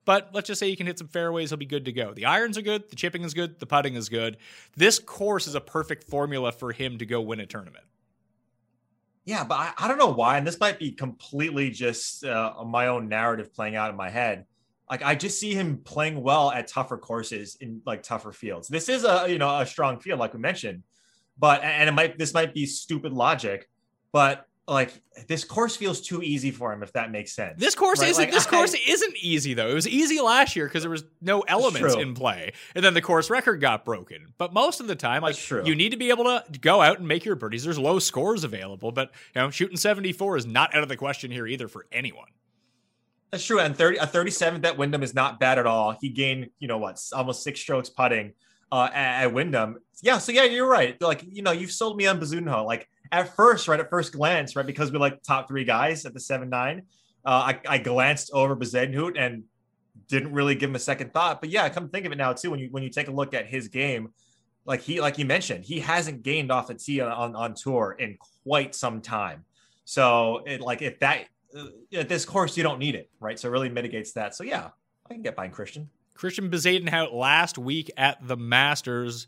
But let's just say he can hit some fairways, he'll be good to go. The irons are good, the chipping is good, the putting is good. This course is a perfect formula for him to go win a tournament. Yeah, but I, I don't know why, and this might be completely just uh, my own narrative playing out in my head like I just see him playing well at tougher courses in like tougher fields. This is a you know a strong field, like we mentioned, but and it might this might be stupid logic, but like this course feels too easy for him if that makes sense. This course right? isn't like, this I, course isn't easy though. It was easy last year because there was no elements in play. And then the course record got broken. But most of the time like you need to be able to go out and make your birdies. There's low scores available, but you know, shooting 74 is not out of the question here either for anyone. That's true. And 30, a 37th at Wyndham is not bad at all. He gained, you know, what, almost six strokes putting uh, at, at Wyndham. Yeah. So, yeah, you're right. Like, you know, you've sold me on Bezuidenhout. Like, at first, right, at first glance, right, because we like top three guys at the 7 9, uh, I, I glanced over Bezuidenhout and didn't really give him a second thought. But yeah, come think of it now, too, when you when you take a look at his game, like he, like you mentioned, he hasn't gained off the tee on, on, on tour in quite some time. So, it, like, if that at this course you don't need it, right? So it really mitigates that. So yeah, I can get behind Christian. Christian Bezuidenhout last week at the Masters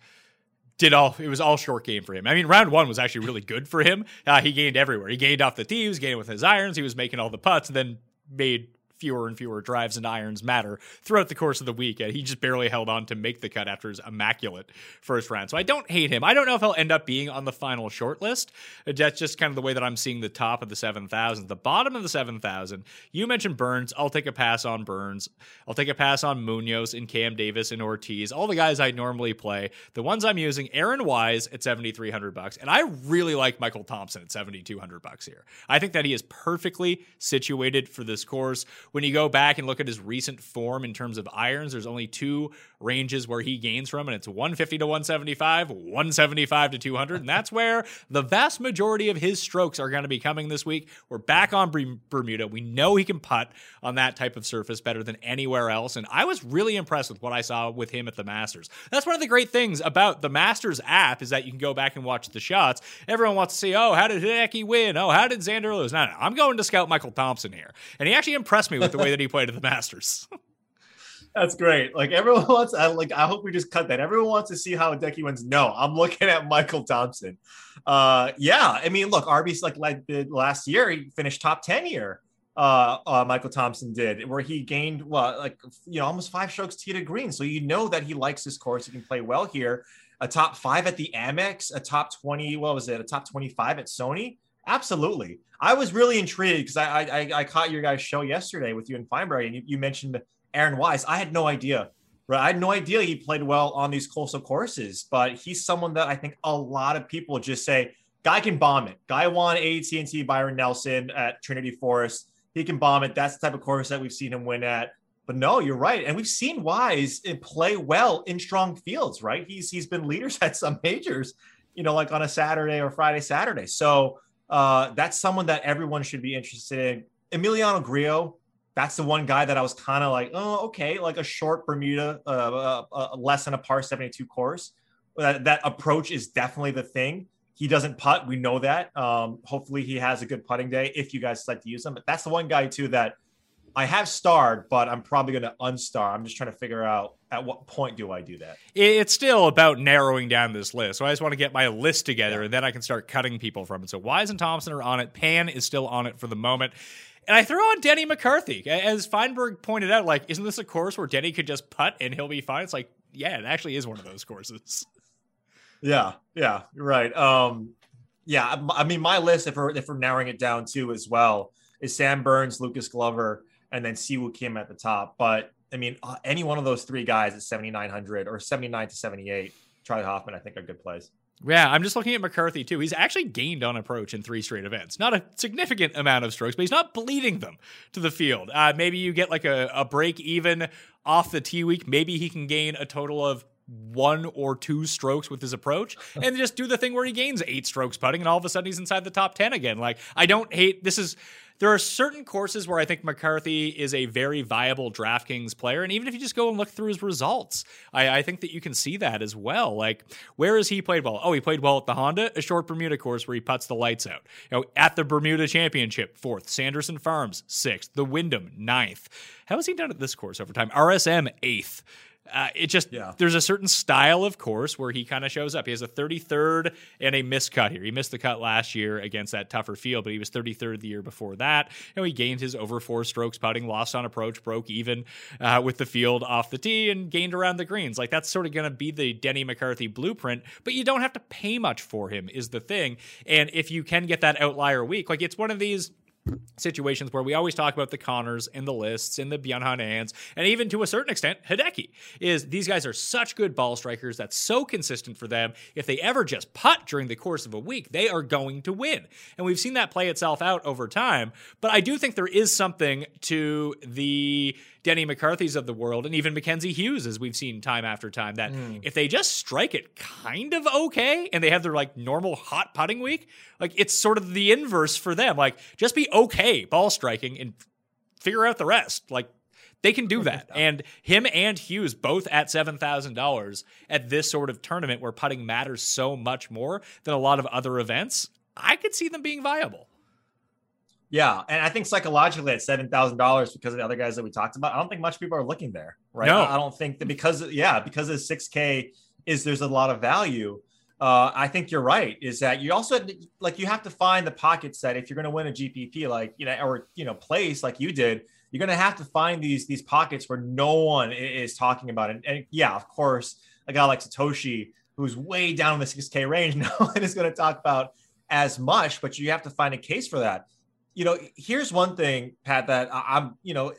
did all it was all short game for him. I mean, round one was actually really good for him. Uh, he gained everywhere. He gained off the tee, he was gaining with his irons, he was making all the putts, and then made fewer and fewer drives and irons matter throughout the course of the week. And he just barely held on to make the cut after his immaculate first round. So I don't hate him. I don't know if he'll end up being on the final short list. That's just kind of the way that I'm seeing the top of the 7,000. The bottom of the 7,000, you mentioned Burns. I'll take a pass on Burns. I'll take a pass on Munoz and Cam Davis and Ortiz. All the guys I normally play. The ones I'm using, Aaron Wise at 7,300 bucks. And I really like Michael Thompson at 7,200 bucks here. I think that he is perfectly situated for this course when you go back and look at his recent form in terms of irons, there's only two ranges where he gains from, and it's 150 to 175, 175 to 200. And that's where the vast majority of his strokes are going to be coming this week. We're back on Bermuda. We know he can putt on that type of surface better than anywhere else. And I was really impressed with what I saw with him at the Masters. That's one of the great things about the Masters app is that you can go back and watch the shots. Everyone wants to see, oh, how did Hideki win? Oh, how did Xander lose? No, no, I'm going to scout Michael Thompson here. And he actually impressed me with the way that he played at the Masters. That's great. Like everyone wants, I like. I hope we just cut that. Everyone wants to see how Hideki wins. No, I'm looking at Michael Thompson. Uh, yeah. I mean, look, Arby's like last year. He finished top ten here. Uh, uh, Michael Thompson did, where he gained well, like you know, almost five strokes tee to green. So you know that he likes this course. He can play well here. A top five at the Amex, a top twenty. What was it? A top twenty-five at Sony. Absolutely. I was really intrigued because I, I I caught your guys' show yesterday with you and Fienberg, and you, you mentioned Aaron Wise. I had no idea. Right. I had no idea he played well on these coastal courses, but he's someone that I think a lot of people just say, guy can bomb it. Guy won AT&T Byron Nelson at Trinity Forest. He can bomb it. That's the type of course that we've seen him win at. But no, you're right. And we've seen Wise eh, play well in strong fields, right? He's he's been leaders at some majors, you know, like on a Saturday or Friday, Saturday. So uh, that's someone that everyone should be interested in. Emiliano Grillo, that's the one guy that I was kind of like, oh, okay, like a short Bermuda, uh, uh, uh, less than a par 72 course. That, that approach is definitely the thing. He doesn't putt. We know that. Um, hopefully, he has a good putting day if you guys like to use him. But that's the one guy, too, that I have starred, but I'm probably going to unstar. I'm just trying to figure out at what point do I do that. It's still about narrowing down this list. So I just want to get my list together, and then I can start cutting people from it. So Wise and Thompson are on it. Pan is still on it for the moment. And I throw on Denny McCarthy. As Fienberg pointed out, like, isn't this a course where Denny could just putt and he'll be fine? It's like, yeah, it actually is one of those courses. Yeah, yeah, right. Um, yeah, I mean, my list, if we're if we're narrowing it down too, as well, is Sam Burns, Lucas Glover, and then Siwoo Kim at the top. But I mean, uh, any one of those three guys at 7,900 or 79 to 78, Charlie Hoffman, I think are good plays. Yeah, I'm just looking at McCarthy too. He's actually gained on approach in three straight events. Not a significant amount of strokes, but he's not bleeding them to the field. Uh, maybe you get like a, a break even off the tee week. Maybe he can gain a total of one or two strokes with his approach and just do the thing where he gains eight strokes putting and all of a sudden he's inside the top 10 again. Like, I don't hate this is there are certain courses where I think McCarthy is a very viable DraftKings player. And even if you just go and look through his results, I, I, think that you can see that as well. Like, where has he played well? Oh, he played well at the Honda, a short Bermuda course where he puts the lights out. You know, at the Bermuda Championship, fourth. Sanderson Farms, sixth. The Wyndham, ninth. How has he done at this course over time? RSM, eighth. Uh, it just yeah. there's a certain style of course where he kind of shows up. He has a 33rd and a missed cut here. He missed the cut last year against that tougher field, but he was 33rd the year before that. You know, he gained his over four strokes putting, lost on approach, broke even uh, with the field off the tee, and gained around the greens. Like that's sort of going to be the Denny McCarthy blueprint. But you don't have to pay much for him, is the thing. And if you can get that outlier week, like it's one of these situations where we always talk about the Conners and the lists and the Byeong Hun Ans and even to a certain extent Hideki is these guys are such good ball strikers that's so consistent for them. If they ever just putt during the course of a week they are going to win. And we've seen that play itself out over time. But I do think there is something to the Denny McCarthy's of the world, and even Mackenzie Hughes, as we've seen time after time, that mm. if they just strike it kind of okay and they have their like normal hot putting week, like it's sort of the inverse for them. Like just be okay ball striking and figure out the rest. Like they can do that. And him and Hughes both at $7,000 at this sort of tournament where putting matters so much more than a lot of other events. I could see them being viable. Yeah, and I think psychologically at seven thousand dollars because of the other guys that we talked about, I don't think much people are looking there, right? No. I don't think that because yeah, because of six K is there's a lot of value. Uh, I think you're right. Is that you also like you have to find the pockets that if you're going to win a GPP like you know or you know place like you did, you're going to have to find these these pockets where no one is talking about it. And yeah, of course, a guy like Satoshi who's way down in the 6K range, no one is going to talk about as much, but you have to find a case for that you know, here's one thing, Pat, that I'm, you know,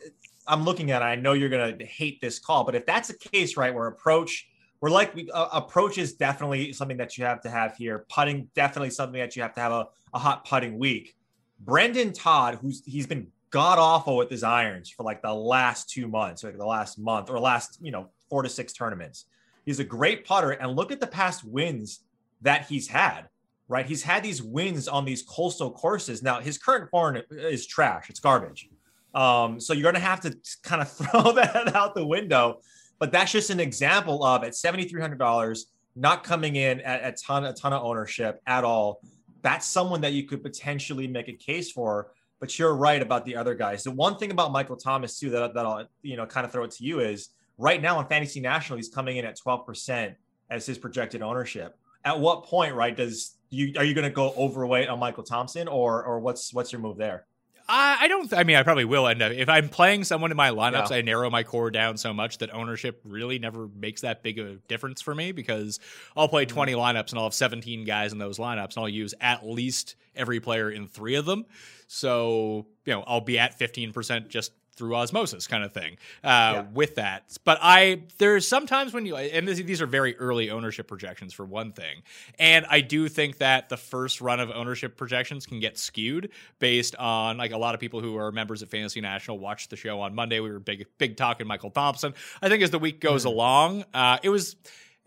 I'm looking at. I know you're going to hate this call, but if that's the case, right, where approach, we're like uh, approach is definitely something that you have to have here. Putting definitely something that you have to have a, a hot putting week. Brendan Todd, who's he's been god awful with his irons for like the last two months, like the last month or last, you know, four to six tournaments. He's a great putter, and look at the past wins that he's had right? He's had these wins on these coastal courses. Now, his current form is trash, it's garbage. Um, so you're going to have to kind of throw that out the window. But that's just an example of at $7,300, not coming in at a ton, a ton of ownership at all. That's someone that you could potentially make a case for. But you're right about the other guys. The one thing about Michael Thomas too that, that I'll you know kind of throw it to you is right now on Fantasy National, he's coming in at 12% as his projected ownership. At what point, right, does you are you going to go overweight on Michael Thompson or or what's what's your move there? I, I don't. Th- I mean, I probably will end up if I'm playing someone in my lineups. Yeah. I narrow my core down so much that ownership really never makes that big of a difference for me because I'll play mm-hmm. 20 lineups and I'll have 17 guys in those lineups and I'll use at least every player in three of them. So you know, I'll be at 15% just through osmosis kind of thing uh, yeah. with that. But I there's sometimes when you and this, these are very early ownership projections for one thing, and I do think that the first run of ownership projections can get skewed based on like a lot of people who are members of Fantasy National watched the show on Monday. We were big big talking Michael Thompson. I think as the week goes mm-hmm. along, uh, it was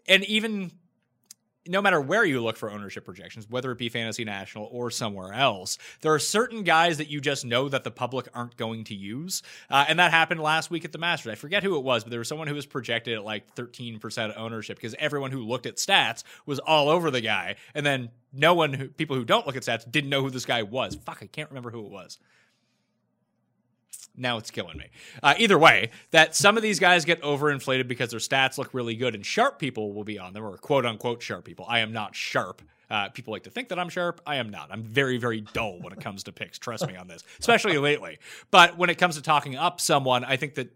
and even no matter where you look for ownership projections, whether it be Fantasy National or somewhere else, there are certain guys that you just know that the public aren't going to use. Uh, and that happened last week at the Masters. I forget who it was, but there was someone who was projected at like 13% ownership because everyone who looked at stats was all over the guy. And then no one, who, people who don't look at stats, didn't know who this guy was. Fuck, I can't remember who it was now it's killing me. Uh, either way, that some of these guys get overinflated because their stats look really good, and sharp people will be on them, or quote unquote sharp people. I am not sharp. Uh, people like to think that I'm sharp. I am not. I'm very, very dull when it comes to picks. Trust me on this, especially lately. But when it comes to talking up someone, I think that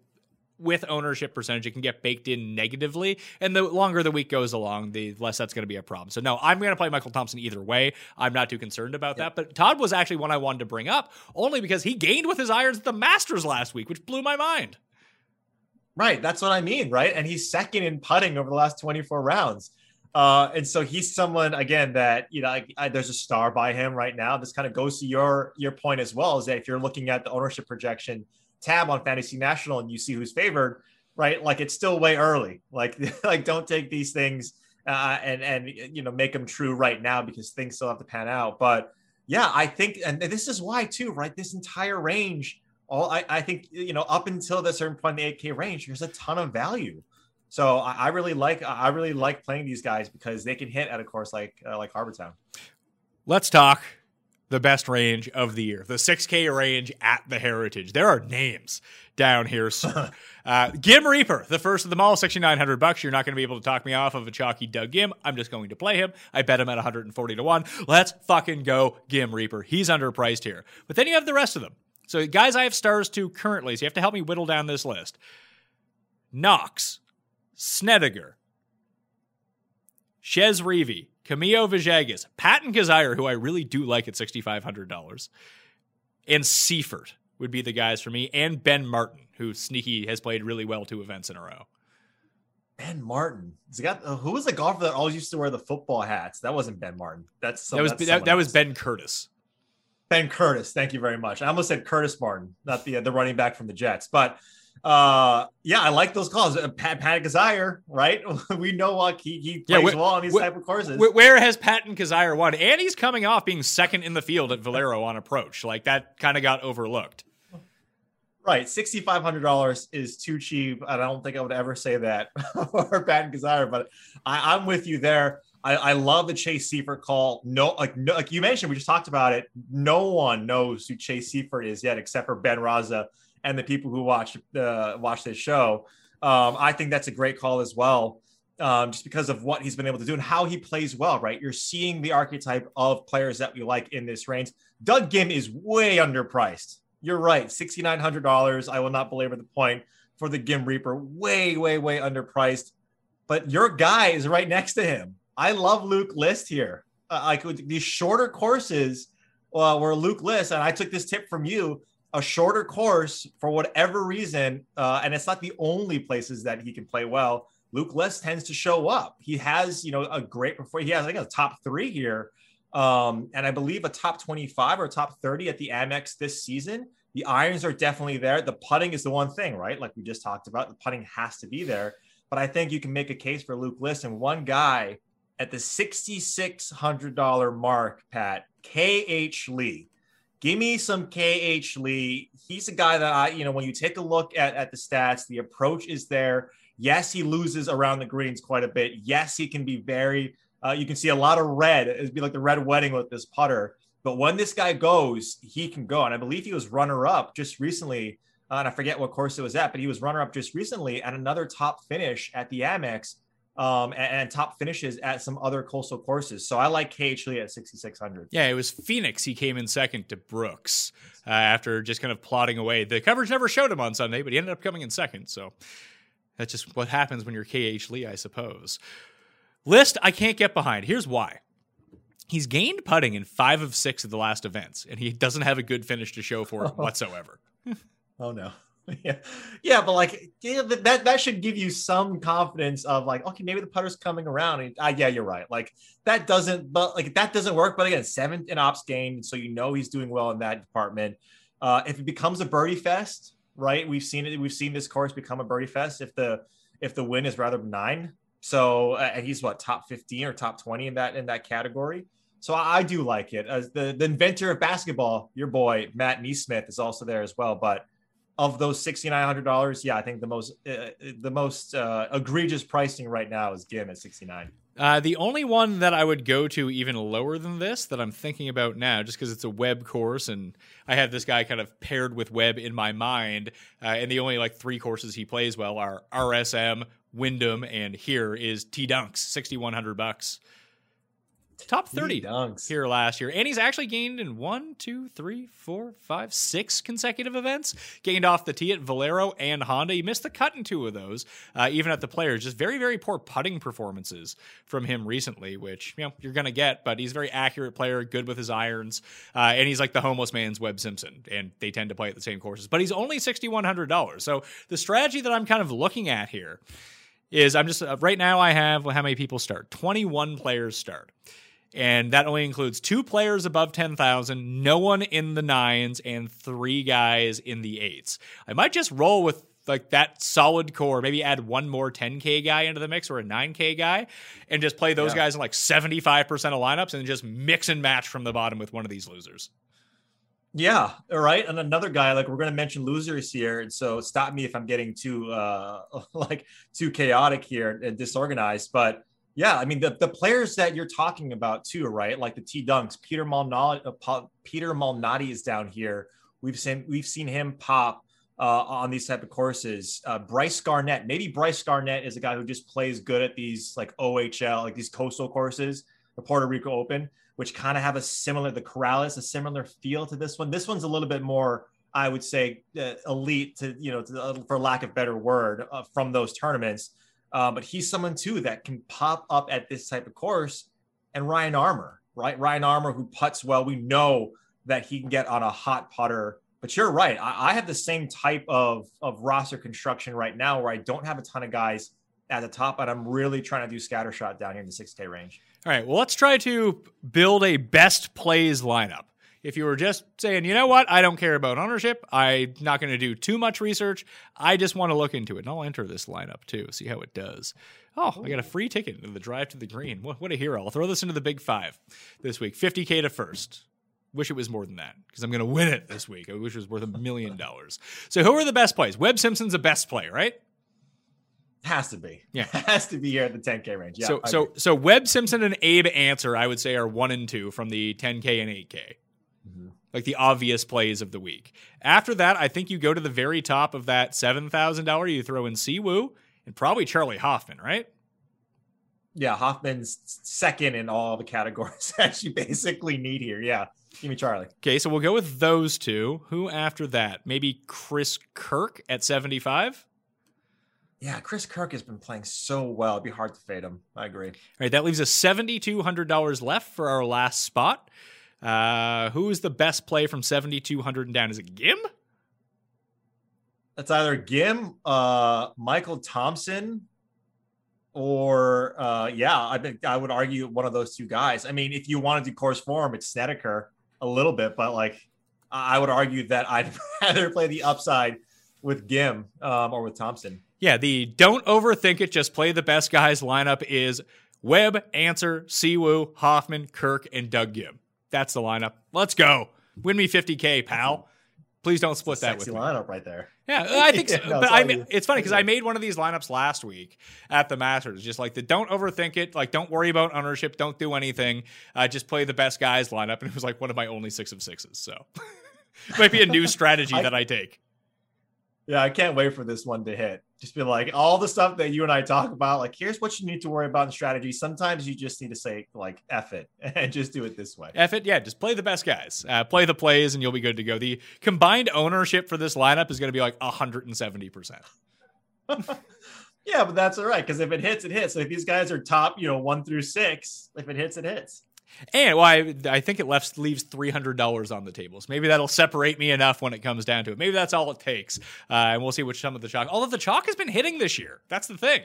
with ownership percentage, it can get baked in negatively. And the longer the week goes along, the less that's going to be a problem. So, no, I'm going to play Michael Thompson either way. I'm not too concerned about yep. that. But Todd was actually one I wanted to bring up only because he gained with his irons at the Masters last week, which blew my mind. Right. That's what I mean. Right. And he's second in putting over the last 24 rounds. Uh, and so he's someone again that you know I, I, there's a star by him right now. This kind of goes to your your point as well, is that if you're looking at the ownership projection tab on Fantasy National and you see who's favored, right? Like it's still way early. Like like don't take these things uh, and and you know make them true right now because things still have to pan out. But yeah, I think and this is why too, right? This entire range, all I, I think you know up until the certain point in the 8K range, there's a ton of value. So I, I really like I really like playing these guys because they can hit at a course like uh, like Harbour Town. Let's talk the best range of the year, the 6K range at the Heritage. There are names down here, sir. uh, Ghim Reaper, the first of them all, 6,900 bucks. You're not going to be able to talk me off of a chalky Doug Ghim. I'm just going to play him. I bet him at 140 to 1. Let's fucking go, Ghim Reaper. He's underpriced here. But then you have the rest of them. So, guys, I have stars to currently, so you have to help me whittle down this list Knox, Snedeker, Chez Reavie, Camilo Villegas, Patton Kizzire, who I really do like at $6,500, and Seifert would be the guys for me, and Ben Martin, who sneaky has played really well two events in a row. Ben Martin. Got, uh, who was the golfer that always used to wear the football hats? That wasn't Ben Martin. That's some, that was that's that, that was Ben Curtis. Ben Curtis. Thank you very much. I almost said Curtis Martin, not the uh, the running back from the Jets, but uh yeah i like those calls. Uh, pat pat Kizzire, right? We know what he, he plays yeah, wh- well on these wh- type of courses. wh- where has patton Kizzire won? And he's coming off being second in the field at valero on approach. Like that kind of got overlooked. Right $6500 is too cheap and i don't think i would ever say that for patton Kizzire, but I, i'm with you there. I, I, love the Chase Seiffert call. No, like no, like you mentioned, we just talked about it. No one knows who Chase Seiffert is yet, except for Ben Raza and the people who watch uh, watch this show. Um, I think that's a great call as well, um, just because of what he's been able to do and how he plays well. Right, you're seeing the archetype of players that we like in this range. Doug Ghim is way underpriced. You're right, sixty nine hundred dollars. I will not belabor the point for the Ghim Reaper. Way, way, way underpriced. But your guy is right next to him. I love Luke List here. Uh, like these shorter courses, uh, where Luke List, and I took this tip from you a shorter course for whatever reason, uh, and it's not the only places that he can play well. Luke List tends to show up. He has, you know, a great before he has, I think, a top three here, um, and I believe a top twenty-five or top thirty at the Amex this season. The irons are definitely there. The putting is the one thing, right? Like we just talked about, the putting has to be there. But I think you can make a case for Luke List and one guy at the sixty-six hundred dollar mark, Pat KH Lee Give me some KH Lee. He's a guy that I, you know, when you take a look at, at the stats, the approach is there. Yes, he loses around the greens quite a bit. Yes, he can be very, uh, you can see a lot of red. It'd be like the red wedding with this putter. But when this guy goes, he can go. And I believe he was runner up just recently uh, and I forget what course it was at, but he was runner up just recently at another top finish at the Amex um, and, and, top finishes at some other coastal courses. So I like KH Lee at 6,600. Yeah, it was Phoenix. He came in second to Brooks uh, after just kind of plodding away. The coverage never showed him on Sunday, but he ended up coming in second. So that's just what happens when you're KH Lee, I suppose. List I can't get behind. Here's why. He's gained putting in five of six of the last events, and he doesn't have a good finish to show for it whatsoever. oh no. yeah, yeah, but like yeah, that that should give you some confidence of like, okay, maybe the putter's coming around. And uh, yeah, you're right. Like that doesn't, but like that doesn't work. But again, seventh in ops gained, so you know he's doing well in that department. Uh, if it becomes a birdie fest, right? We've seen it. We've seen this course become a birdie fest. If the if the win is rather benign, so uh, and he's what top fifteen or top twenty in that in that category. So I, I do like it. As the the inventor of basketball, your boy Matt NeSmith is also there as well, but of those sixty nine hundred dollars, yeah, I think the most uh, the most uh, egregious pricing right now is Ghim at sixty nine. Uh, the only one that I would go to even lower than this that I'm thinking about now, just because it's a Webb course and I have this guy kind of paired with Webb in my mind, uh, and the only like three courses he plays well are RSM, Wyndham, and here is T Dunks, sixty one hundred bucks top 30 dunks here last year. And he's actually gained in one, two, three, four, five, six consecutive events. Gained off the tee at Valero and Honda. He missed the cut in two of those, uh, even at the players. Just very, very poor putting performances from him recently, which, you know, you're going to get, but he's a very accurate player, good with his irons. Uh, and he's like the homeless man's Webb Simpson, and they tend to play at the same courses. But he's only $6,100. So the strategy that I'm kind of looking at here is I'm just, uh, right now I have well, how many people start? 21 players start and that only includes two players above 10,000, no one in the nines, and three guys in the eights. I might just roll with like that solid core, maybe add one more 10K guy into the mix or a 9K guy, and just play those yeah. guys in like 75% of lineups and just mix and match from the bottom with one of these losers. Yeah, all right. And another guy, like we're going to mention losers here, and so stop me if I'm getting too uh like too chaotic here and disorganized. But yeah, I mean the, the players that you're talking about too, right? Like the T Dunks, Peter Malnati, uh, Peter Malnati is down here. We've seen we've seen him pop uh, on these type of courses. Uh, Brice Garnett, maybe Brice Garnett is a guy who just plays good at these like OHL, like these coastal courses, the Puerto Rico Open, which kind of have a similar the Corales, a similar feel to this one. This one's a little bit more, I would say, uh, elite to you know, to, for lack of better word, uh, from those tournaments. Uh, but he's someone too that can pop up at this type of course. And Ryan Armour, right? Ryan Armour, who puts well, we know that he can get on a hot putter. But you're right. I, I have the same type of, of roster construction right now where I don't have a ton of guys at the top, but I'm really trying to do scatter shot down here in the 6K range. All right. Well, let's try to build a best plays lineup. If you were just saying, you know what, I don't care about ownership, I'm not going to do too much research. I just want to look into it, and I'll enter this lineup too, see how it does. Oh, I got a free ticket into the drive to the green. What, what a hero! I'll throw this into the big five this week. 50k to first. Wish it was more than that because I'm going to win it this week. I wish it was worth a million dollars. So, who are the best plays? Webb Simpson's a best play, right? Has to be. Yeah. Has to be here at the 10K range. Yeah. So so so Webb Simpson and Abe Ancer, I would say, are one and two from the 10K and 8K like the obvious plays of the week. After that, I think you go to the very top of that $7,000. You throw in Siwoo and probably Charlie Hoffman, right? Yeah, Hoffman's second in all the categories that you basically need here. Yeah, give me Charlie. Okay, so we'll go with those two. Who after that? Maybe Chris Kirk at 75? Yeah, Chris Kirk has been playing so well. It'd be hard to fade him. I agree. All right, that leaves us $7,200 left for our last spot. Uh, who is the best play from 7,200 and down? Is it Ghim? That's either Ghim, uh, Michael Thompson, or uh, yeah, I think I would argue one of those two guys. I mean, if you want to do course form, it's Snedeker a little bit, but like I would argue that I'd rather play the upside with Ghim um, or with Thompson. Yeah, the don't overthink it, just play the best guys lineup is Webb, Ancer, Siwoo, Hoffman, Kirk, and Doug Ghim. That's the lineup. Let's go. Win me 50K, pal. Please don't split that with me. lineup right there. Yeah, I think so. no, but I mean, it's funny because I made one of these lineups last week at the Masters. Just like the don't overthink it. Like don't worry about ownership. Don't do anything. Uh, just play the best guys lineup. And it was like one of my only six of sixes. So might be a new strategy I, that I take. Yeah, I can't wait for this one to hit. Just be like all the stuff that you and I talk about. Like, here's what you need to worry about in strategy. Sometimes you just need to say like "f it" and just do it this way. F it, yeah. Just play the best guys, uh, play the plays, and you'll be good to go. The combined ownership for this lineup is going to be like 170 percent. Yeah, but that's all right because if it hits, it hits. Like these guys are top, you know, one through six, if it hits, it hits. And well, I, I think it left leaves three hundred dollars on the table. So maybe that'll separate me enough when it comes down to it. Maybe that's all it takes, uh, and we'll see which some of the chalk. Although the chalk has been hitting this year, that's the thing.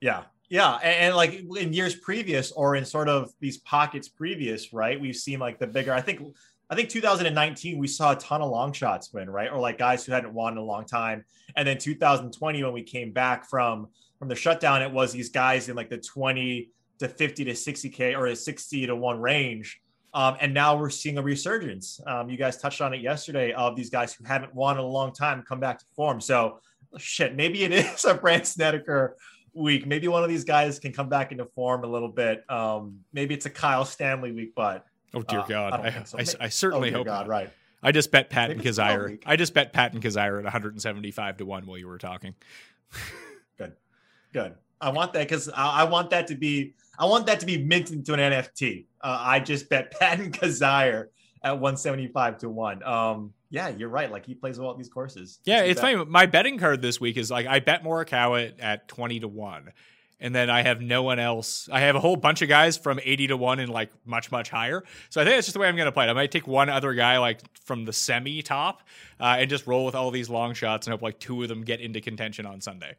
Yeah, yeah, and, and, like in years previous, or in sort of these pockets previous, right? We've seen like the bigger. I think I think 2019 we saw a ton of long shots win, right? Or like guys who hadn't won in a long time. And then 2020 when we came back from from the shutdown, it was these guys in like the 20 to 50 to 60k or a 60 to one range. Um, and now we're seeing a resurgence. Um, you guys touched on it yesterday of these guys who haven't won in a long time come back to form. So shit, maybe it is a Brandt Snedeker week. Maybe one of these guys can come back into form a little bit. Um, maybe it's a Kyle Stanley week, but Oh dear uh, God! I, I, so. I, I, certainly oh, hope God, not. right. I just bet Patton Maybe Kizzire. week. I just bet Pat Patton Kizzire at 175 to one while you were talking. Good, good. I want that because I, I, want that to be. I want that to be minted to an NFT. Uh, I just bet Patton Kizzire at 175 to one. Um, yeah, you're right. Like he plays well at these courses. Yeah, it's that. funny. My betting card this week is like I bet Morikawa at, at 20 to one. And then I have no one else. I have a whole bunch of guys from 80 to 1 and like much, much higher. So I think that's just the way I'm going to play it. I might take one other guy like from the semi top uh, and just roll with all these long shots and hope like two of them get into contention on Sunday.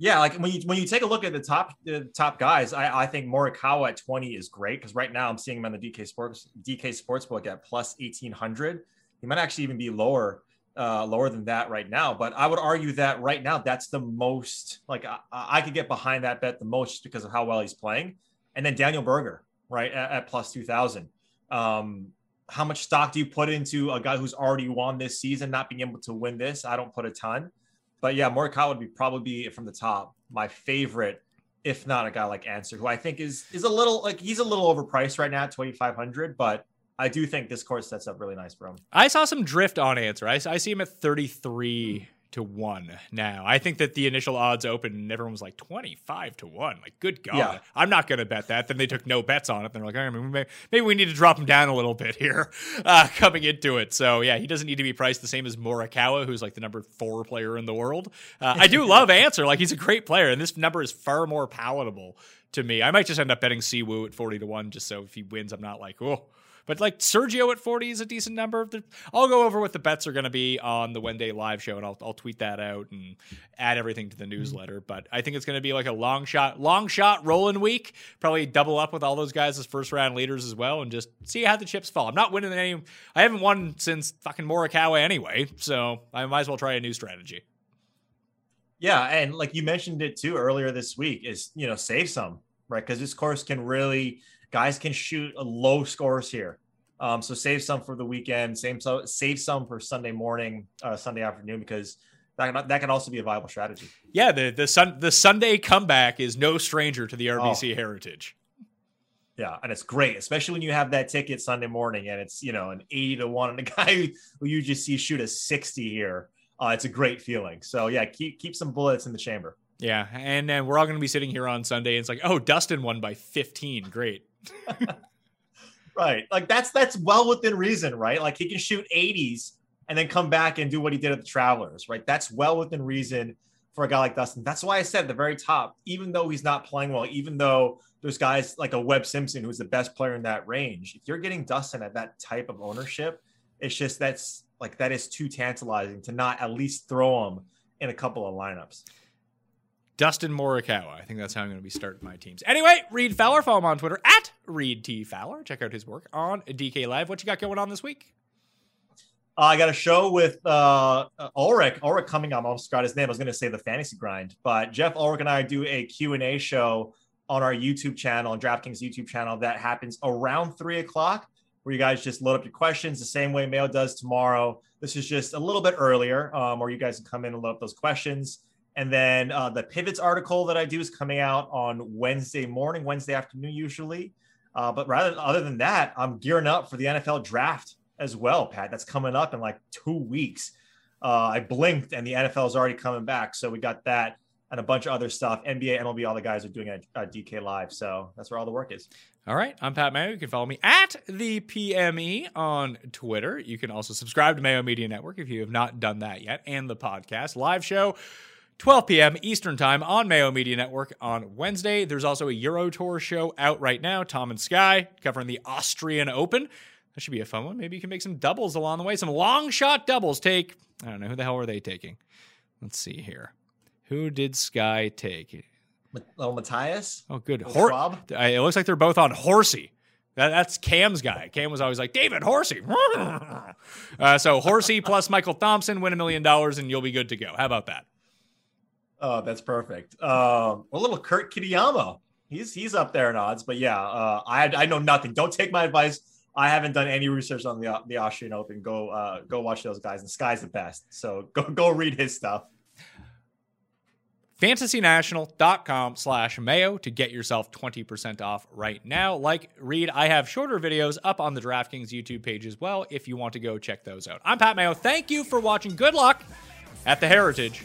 Yeah, like when you when you take a look at the top the top guys, I, I think Morikawa at 20 is great because right now I'm seeing him on the DK Sports DK Sportsbook at plus 1800. He might actually even be lower uh, lower than that right now. But I would argue that right now that's the most like I, I could get behind that bet the most just because of how well he's playing. And then Daniel Berger, right at, at plus 2000. Um, how much stock do you put into a guy who's already won this season, not being able to win this? I don't put a ton. But yeah, Morikawa would be probably be from the top my favorite, if not a guy like Ancer, who I think is is a little like he's a little overpriced right now at 2500, but I do think this course sets up really nice for him. I saw some drift on Ancer. I, I see him at 33 to 1 now. I think that the initial odds open and everyone was like 25 to 1. Like, good God. Yeah. I'm not going to bet that. Then they took no bets on it. They're like, right, maybe, maybe we need to drop him down a little bit here uh, coming into it. So, yeah, he doesn't need to be priced the same as Morikawa, who's like the number four player in the world. Uh, I do love Ancer. Like, he's a great player, and this number is far more palatable to me. I might just end up betting Siwoo at 40 to 1 just so if he wins, I'm not like, oh, but like Sergio at 40 is a decent number. I'll go over what the bets are going to be on the Wednesday live show and I'll, I'll tweet that out and add everything to the mm-hmm. newsletter. But I think it's going to be like a long shot, long shot rolling week. Probably double up with all those guys as first round leaders as well and just see how the chips fall. I'm not winning any, I haven't won since fucking Morikawa anyway. So I might as well try a new strategy. Yeah. And like you mentioned it too earlier this week is, you know, save some, right? Because this course can really, guys can shoot low scores here. Um, so save some for the weekend, same so save some for Sunday morning, uh, Sunday afternoon, because that can, that can also be a viable strategy. Yeah, the the sun the Sunday comeback is no stranger to the RBC oh. heritage. Yeah, and it's great, especially when you have that ticket Sunday morning and it's you know an eighty to one, and a guy who you just see shoot a sixty here. Uh, it's a great feeling. So yeah, keep keep some bullets in the chamber. Yeah, and then we're all going to be sitting here on Sunday. And it's like, oh, Dustin won by fifteen. Great. right, like that's that's well within reason, right? Like he can shoot eighties and then come back and do what he did at the Travelers, right? That's well within reason for a guy like Dustin. That's why I said at the very top, even though he's not playing well, even though there's guys like a Webb Simpson who's the best player in that range, if you're getting Dustin at that type of ownership, it's just that's like that is too tantalizing to not at least throw him in a couple of lineups. Dustin Morikawa. I think that's how I'm going to be starting my teams. Anyway, Reed Fowler, follow him on Twitter at Reed T Fowler. Check out his work on DK Live. What you got going on this week? I got a show with uh, Ulrich. Ulrich coming. Up. I almost forgot his name. I was going to say the Fantasy Grind, but Jeff Ulrich and I do a Q and A show on our YouTube channel, DraftKings YouTube channel, that happens around three o'clock, where you guys just load up your questions the same way Mail does tomorrow. This is just a little bit earlier, um, where you guys can come in and load up those questions. And then uh, the pivots article that I do is coming out on Wednesday morning, Wednesday afternoon, usually. Uh, but rather, other than that, I'm gearing up for the NFL draft as well, Pat. That's coming up in like two weeks. Uh, I blinked and the NFL is already coming back. So we got that and a bunch of other stuff. NBA, MLB, all the guys are doing a, DK live. So that's where all the work is. All right, I'm Pat Mayo. You can follow me at the PME on Twitter. You can also subscribe to Mayo Media Network if you have not done that yet, and the podcast live show. 12 p.m. Eastern Time on Mayo Media Network on Wednesday. There's also a Euro Tour show out right now, Tom and Sky, covering the Austrian Open. That should be a fun one. Maybe you can make some doubles along the way, some long shot doubles. Take, I don't know, who the hell are they taking? Let's see here. Who did Sky take? Little Matthias. Oh, good. Hor-? I- it looks like they're both on Horsey. That, that's Cam's guy. Cam was always like, David Horsey. uh, so Horsey plus Michael Thompson win a million dollars and you'll be good to go. How about that? Oh, that's perfect. Um, a little Kurt Kitayama. He's he's up there in odds, but yeah, uh, I I know nothing. Don't take my advice. I haven't done any research on the the Austrian Open. Go uh, go watch those guys. And Sky's the best. So go go read his stuff. fantasynational.com slash mayo to get yourself 20% off right now like read i have shorter videos up on the draftkings youtube page as well if you want to go check those out i'm pat mayo thank you for watching good luck at the heritage